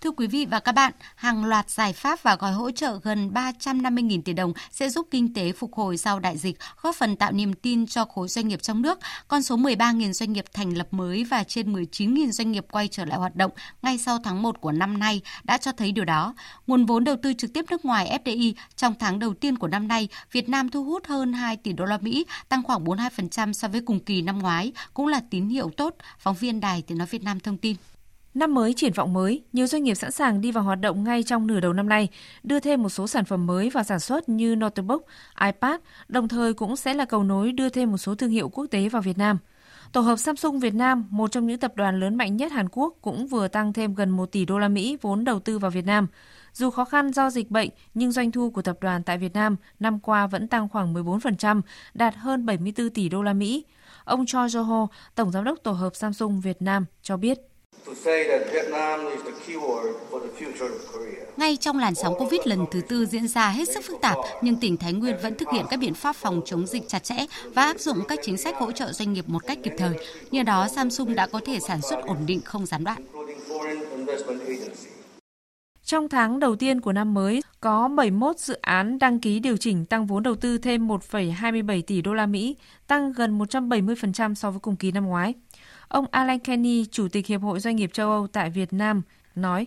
Thưa quý vị và các bạn, hàng loạt giải pháp và gói hỗ trợ gần 350.000 tỷ đồng sẽ giúp kinh tế phục hồi sau đại dịch, góp phần tạo niềm tin cho khối doanh nghiệp trong nước. Con số 13.000 doanh nghiệp thành lập mới và trên 19.000 doanh nghiệp quay trở lại hoạt động ngay sau tháng 1 của năm nay đã cho thấy điều đó. Nguồn vốn đầu tư trực tiếp nước ngoài FDI trong tháng đầu tiên của năm nay, Việt Nam thu hút hơn 2 tỷ đô la Mỹ, tăng khoảng 42% so với cùng kỳ năm ngoái, cũng là tín hiệu tốt. Phóng viên Đài Tiếng nói Việt Nam thông tin. Năm mới triển vọng mới, nhiều doanh nghiệp sẵn sàng đi vào hoạt động ngay trong nửa đầu năm nay, đưa thêm một số sản phẩm mới vào sản xuất như notebook, iPad, đồng thời cũng sẽ là cầu nối đưa thêm một số thương hiệu quốc tế vào Việt Nam. Tổ hợp Samsung Việt Nam, một trong những tập đoàn lớn mạnh nhất Hàn Quốc cũng vừa tăng thêm gần 1 tỷ đô la Mỹ vốn đầu tư vào Việt Nam. Dù khó khăn do dịch bệnh, nhưng doanh thu của tập đoàn tại Việt Nam năm qua vẫn tăng khoảng 14%, đạt hơn 74 tỷ đô la Mỹ. Ông Choi Jo-ho, tổng giám đốc tổ hợp Samsung Việt Nam cho biết. Ngay trong làn sóng Covid lần thứ tư diễn ra hết sức phức tạp, nhưng tỉnh Thái Nguyên vẫn thực hiện các biện pháp phòng chống dịch chặt chẽ và áp dụng các chính sách hỗ trợ doanh nghiệp một cách kịp thời. Nhờ đó, Samsung đã có thể sản xuất ổn định không gián đoạn. Trong tháng đầu tiên của năm mới, có 71 dự án đăng ký điều chỉnh tăng vốn đầu tư thêm 1,27 tỷ đô la Mỹ, tăng gần 170% so với cùng kỳ năm ngoái. Ông Alan Kenny, Chủ tịch Hiệp hội Doanh nghiệp châu Âu tại Việt Nam, nói.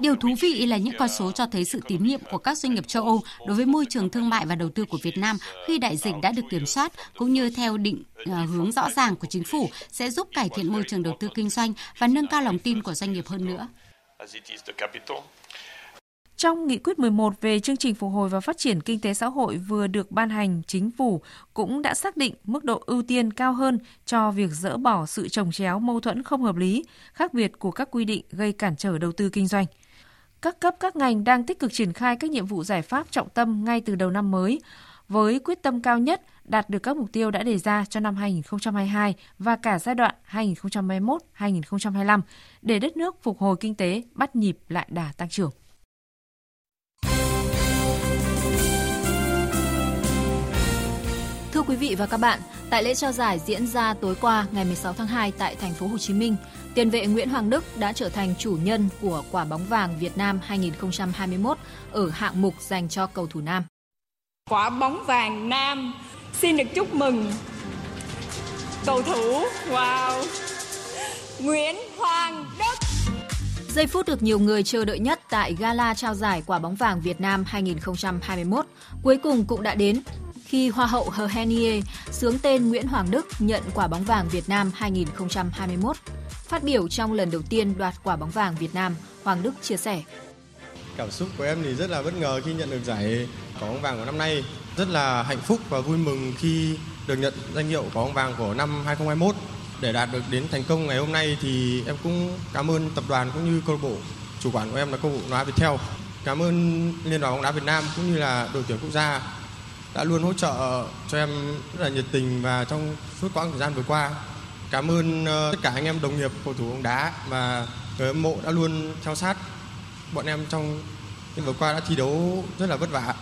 Điều thú vị là những con số cho thấy sự tín nhiệm của các doanh nghiệp châu Âu đối với môi trường thương mại và đầu tư của Việt Nam khi đại dịch đã được kiểm soát, cũng như theo định ờ, hướng rõ ràng của chính phủ sẽ giúp cải thiện môi trường đầu tư kinh doanh và nâng cao lòng tin của doanh nghiệp hơn nữa. Trong nghị quyết 11 về chương trình phục hồi và phát triển kinh tế xã hội vừa được ban hành, chính phủ cũng đã xác định mức độ ưu tiên cao hơn cho việc dỡ bỏ sự trồng chéo mâu thuẫn không hợp lý, khác biệt của các quy định gây cản trở đầu tư kinh doanh. Các cấp các ngành đang tích cực triển khai các nhiệm vụ giải pháp trọng tâm ngay từ đầu năm mới, với quyết tâm cao nhất đạt được các mục tiêu đã đề ra cho năm 2022 và cả giai đoạn 2021-2025 để đất nước phục hồi kinh tế bắt nhịp lại đà tăng trưởng. Quý vị và các bạn, tại lễ trao giải diễn ra tối qua ngày 16 tháng 2 tại thành phố Hồ Chí Minh, tiền vệ Nguyễn Hoàng Đức đã trở thành chủ nhân của quả bóng vàng Việt Nam 2021 ở hạng mục dành cho cầu thủ nam. Quả bóng vàng nam xin được chúc mừng cầu thủ wow Nguyễn Hoàng Đức. Giây phút được nhiều người chờ đợi nhất tại gala trao giải quả bóng vàng Việt Nam 2021 cuối cùng cũng đã đến khi Hoa hậu Hờ Henie sướng tên Nguyễn Hoàng Đức nhận quả bóng vàng Việt Nam 2021. Phát biểu trong lần đầu tiên đoạt quả bóng vàng Việt Nam, Hoàng Đức chia sẻ. Cảm xúc của em thì rất là bất ngờ khi nhận được giải quả bóng vàng của năm nay. Rất là hạnh phúc và vui mừng khi được nhận danh hiệu quả bóng vàng của năm 2021. Để đạt được đến thành công ngày hôm nay thì em cũng cảm ơn tập đoàn cũng như câu lạc bộ chủ quản của em là câu lạc bộ bóng đá Viettel. Cảm ơn Liên đoàn bóng đá Việt Nam cũng như là đội tuyển quốc gia đã luôn hỗ trợ cho em rất là nhiệt tình và trong suốt quãng thời gian vừa qua. Cảm ơn ờ, tất cả anh em đồng nghiệp cầu thủ bóng đá và người hâm mộ đã luôn theo sát bọn em trong những vừa qua đã thi đấu rất là vất vả.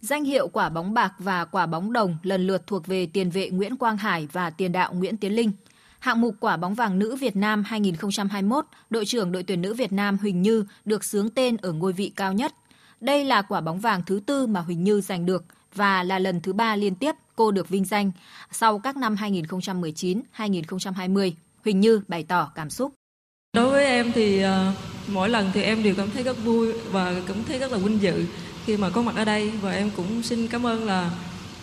Danh hiệu quả bóng bạc và quả bóng đồng lần lượt thuộc về tiền vệ Nguyễn Quang Hải và tiền đạo Nguyễn Tiến Linh. Hạng mục quả bóng vàng nữ Việt Nam 2021, đội trưởng đội tuyển nữ Việt Nam Huỳnh Như được sướng tên ở ngôi vị cao nhất. Đây là quả bóng vàng thứ tư mà Huỳnh Như giành được và là lần thứ ba liên tiếp cô được vinh danh sau các năm 2019-2020. Huỳnh Như bày tỏ cảm xúc. Đối với em thì ờ, mỗi lần thì em đều cảm thấy rất vui và cảm thấy rất là vinh dự khi mà có mặt ở đây và em cũng xin cảm ơn là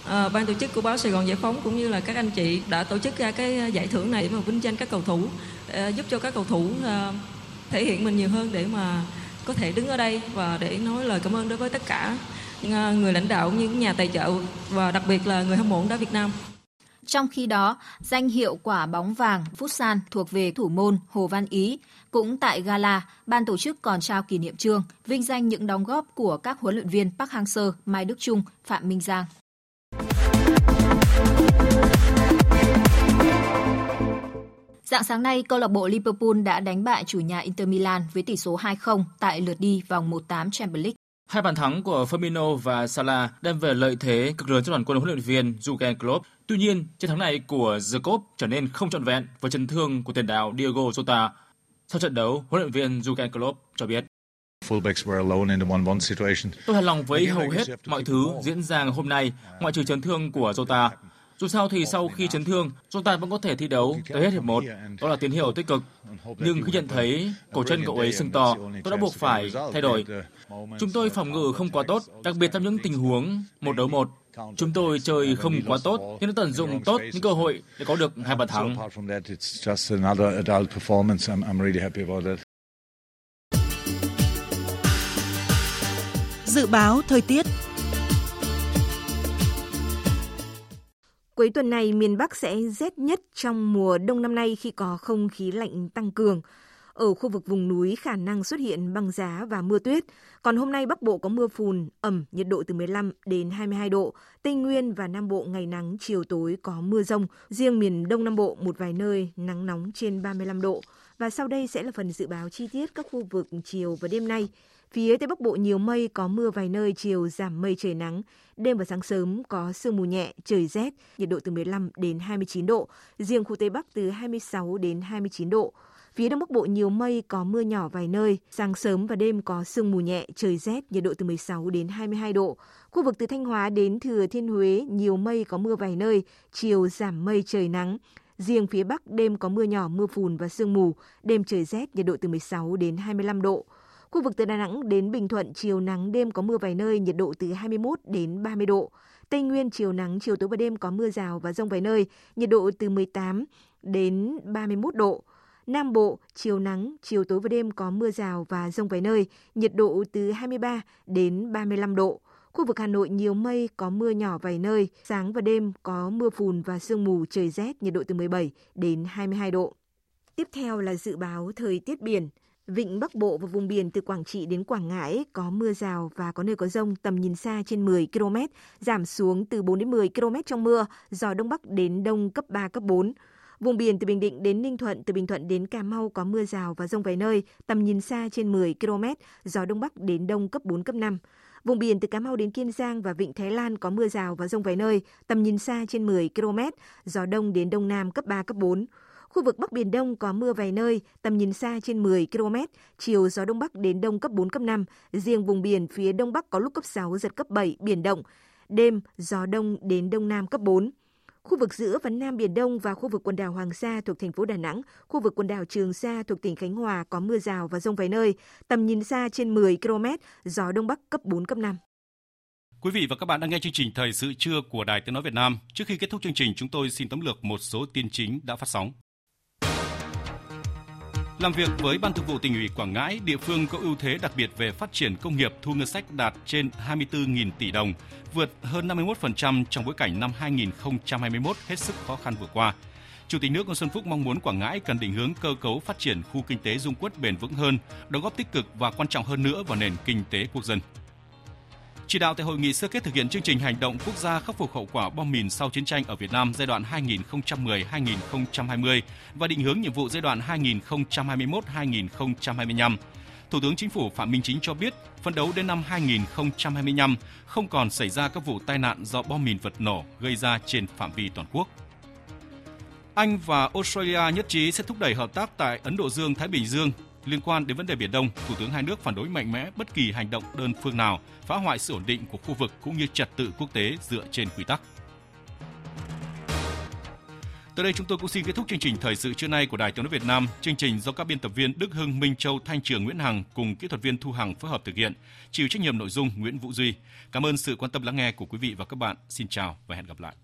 à, ban tổ chức của báo Sài Gòn Giải phóng cũng như là các anh chị đã tổ chức ra cái ờ, giải thưởng này để mà vinh danh các cầu thủ à, giúp cho các cầu thủ à, thể hiện mình nhiều hơn để mà có thể đứng ở đây và để nói lời cảm ơn đối với tất cả à, người lãnh đạo những nhà tài trợ và đặc biệt là người hâm mộ bóng đá Việt Nam. Trong khi đó, danh hiệu quả bóng vàng Futsal thuộc về thủ môn Hồ Văn Ý. Cũng tại gala, ban tổ chức còn trao kỷ niệm trương, vinh danh những đóng góp của các huấn luyện viên Park Hang-seo, Mai Đức Trung, Phạm Minh Giang. Dạng sáng nay, câu lạc bộ Liverpool đã đánh bại chủ nhà Inter Milan với tỷ số 2-0 tại lượt đi vòng 1/8 Champions League. Hai bàn thắng của Firmino và Salah đem về lợi thế cực lớn cho đoàn quân huấn luyện viên Jurgen Klopp. Tuy nhiên, chiến thắng này của Cop trở nên không trọn vẹn với chấn thương của tiền đạo Diego Jota. Sau trận đấu, huấn luyện viên Jurgen Klopp cho biết. Tôi hài lòng với hầu hết mọi thứ diễn ra hôm nay, ngoại trừ chấn thương của Jota. Dù sao thì sau khi chấn thương, chúng ta vẫn có thể thi đấu tới hết hiệp 1. Đó là tín hiệu tích cực. Nhưng khi nhận thấy cổ chân cậu ấy sưng to, tôi đã buộc phải thay đổi. Chúng tôi phòng ngự không quá tốt, đặc biệt trong những tình huống một đấu một. Chúng tôi chơi không quá tốt, nhưng đã tận dụng tốt những cơ hội để có được hai bàn thắng. Dự báo thời tiết Cuối tuần này, miền Bắc sẽ rét nhất trong mùa đông năm nay khi có không khí lạnh tăng cường. Ở khu vực vùng núi khả năng xuất hiện băng giá và mưa tuyết. Còn hôm nay Bắc Bộ có mưa phùn, ẩm, nhiệt độ từ 15 đến 22 độ. Tây Nguyên và Nam Bộ ngày nắng, chiều tối có mưa rông. Riêng miền Đông Nam Bộ một vài nơi nắng nóng trên 35 độ. Và sau đây sẽ là phần dự báo chi tiết các khu vực chiều và đêm nay. Phía Tây Bắc Bộ nhiều mây, có mưa vài nơi, chiều giảm mây trời nắng. Đêm và sáng sớm có sương mù nhẹ, trời rét, nhiệt độ từ 15 đến 29 độ. Riêng khu Tây Bắc từ 26 đến 29 độ. Phía Đông Bắc Bộ nhiều mây, có mưa nhỏ vài nơi. Sáng sớm và đêm có sương mù nhẹ, trời rét, nhiệt độ từ 16 đến 22 độ. Khu vực từ Thanh Hóa đến Thừa Thiên Huế nhiều mây, có mưa vài nơi. Chiều giảm mây, trời nắng. Riêng phía Bắc đêm có mưa nhỏ, mưa phùn và sương mù. Đêm trời rét, nhiệt độ từ 16 đến 25 độ. Khu vực từ Đà Nẵng đến Bình Thuận chiều nắng đêm có mưa vài nơi, nhiệt độ từ 21 đến 30 độ. Tây Nguyên chiều nắng, chiều tối và đêm có mưa rào và rông vài nơi, nhiệt độ từ 18 đến 31 độ. Nam Bộ, chiều nắng, chiều tối và đêm có mưa rào và rông vài nơi, nhiệt độ từ 23 đến 35 độ. Khu vực Hà Nội nhiều mây, có mưa nhỏ vài nơi, sáng và đêm có mưa phùn và sương mù, trời rét, nhiệt độ từ 17 đến 22 độ. Tiếp theo là dự báo thời tiết biển. Vịnh Bắc Bộ và vùng biển từ Quảng Trị đến Quảng Ngãi có mưa rào và có nơi có rông tầm nhìn xa trên 10 km, giảm xuống từ 4 đến 10 km trong mưa, gió Đông Bắc đến Đông cấp 3, cấp 4. Vùng biển từ Bình Định đến Ninh Thuận, từ Bình Thuận đến Cà Mau có mưa rào và rông vài nơi, tầm nhìn xa trên 10 km, gió Đông Bắc đến Đông cấp 4, cấp 5. Vùng biển từ Cà Mau đến Kiên Giang và Vịnh Thái Lan có mưa rào và rông vài nơi, tầm nhìn xa trên 10 km, gió Đông đến Đông Nam cấp 3, cấp 4. Khu vực Bắc Biển Đông có mưa vài nơi, tầm nhìn xa trên 10 km, chiều gió Đông Bắc đến Đông cấp 4, cấp 5. Riêng vùng biển phía Đông Bắc có lúc cấp 6, giật cấp 7, biển động. Đêm, gió Đông đến Đông Nam cấp 4. Khu vực giữa và Nam Biển Đông và khu vực quần đảo Hoàng Sa thuộc thành phố Đà Nẵng, khu vực quần đảo Trường Sa thuộc tỉnh Khánh Hòa có mưa rào và rông vài nơi, tầm nhìn xa trên 10 km, gió Đông Bắc cấp 4, cấp 5. Quý vị và các bạn đang nghe chương trình Thời sự trưa của Đài Tiếng Nói Việt Nam. Trước khi kết thúc chương trình, chúng tôi xin tóm lược một số tin chính đã phát sóng. Làm việc với Ban Thường vụ tỉnh ủy Quảng Ngãi, địa phương có ưu thế đặc biệt về phát triển công nghiệp thu ngân sách đạt trên 24.000 tỷ đồng, vượt hơn 51% trong bối cảnh năm 2021 hết sức khó khăn vừa qua. Chủ tịch nước Nguyễn Xuân Phúc mong muốn Quảng Ngãi cần định hướng cơ cấu phát triển khu kinh tế dung quất bền vững hơn, đóng góp tích cực và quan trọng hơn nữa vào nền kinh tế quốc dân. Chỉ đạo tại hội nghị sơ kết thực hiện chương trình hành động quốc gia khắc phục hậu quả bom mìn sau chiến tranh ở Việt Nam giai đoạn 2010-2020 và định hướng nhiệm vụ giai đoạn 2021-2025. Thủ tướng Chính phủ Phạm Minh Chính cho biết, phấn đấu đến năm 2025 không còn xảy ra các vụ tai nạn do bom mìn vật nổ gây ra trên phạm vi toàn quốc. Anh và Australia nhất trí sẽ thúc đẩy hợp tác tại Ấn Độ Dương, Thái Bình Dương Liên quan đến vấn đề Biển Đông, Thủ tướng hai nước phản đối mạnh mẽ bất kỳ hành động đơn phương nào phá hoại sự ổn định của khu vực cũng như trật tự quốc tế dựa trên quy tắc. Tới đây chúng tôi cũng xin kết thúc chương trình thời sự trưa nay của Đài Tiếng nói Việt Nam. Chương trình do các biên tập viên Đức Hưng, Minh Châu, Thanh Trường, Nguyễn Hằng cùng kỹ thuật viên Thu Hằng phối hợp thực hiện. Chịu trách nhiệm nội dung Nguyễn Vũ Duy. Cảm ơn sự quan tâm lắng nghe của quý vị và các bạn. Xin chào và hẹn gặp lại.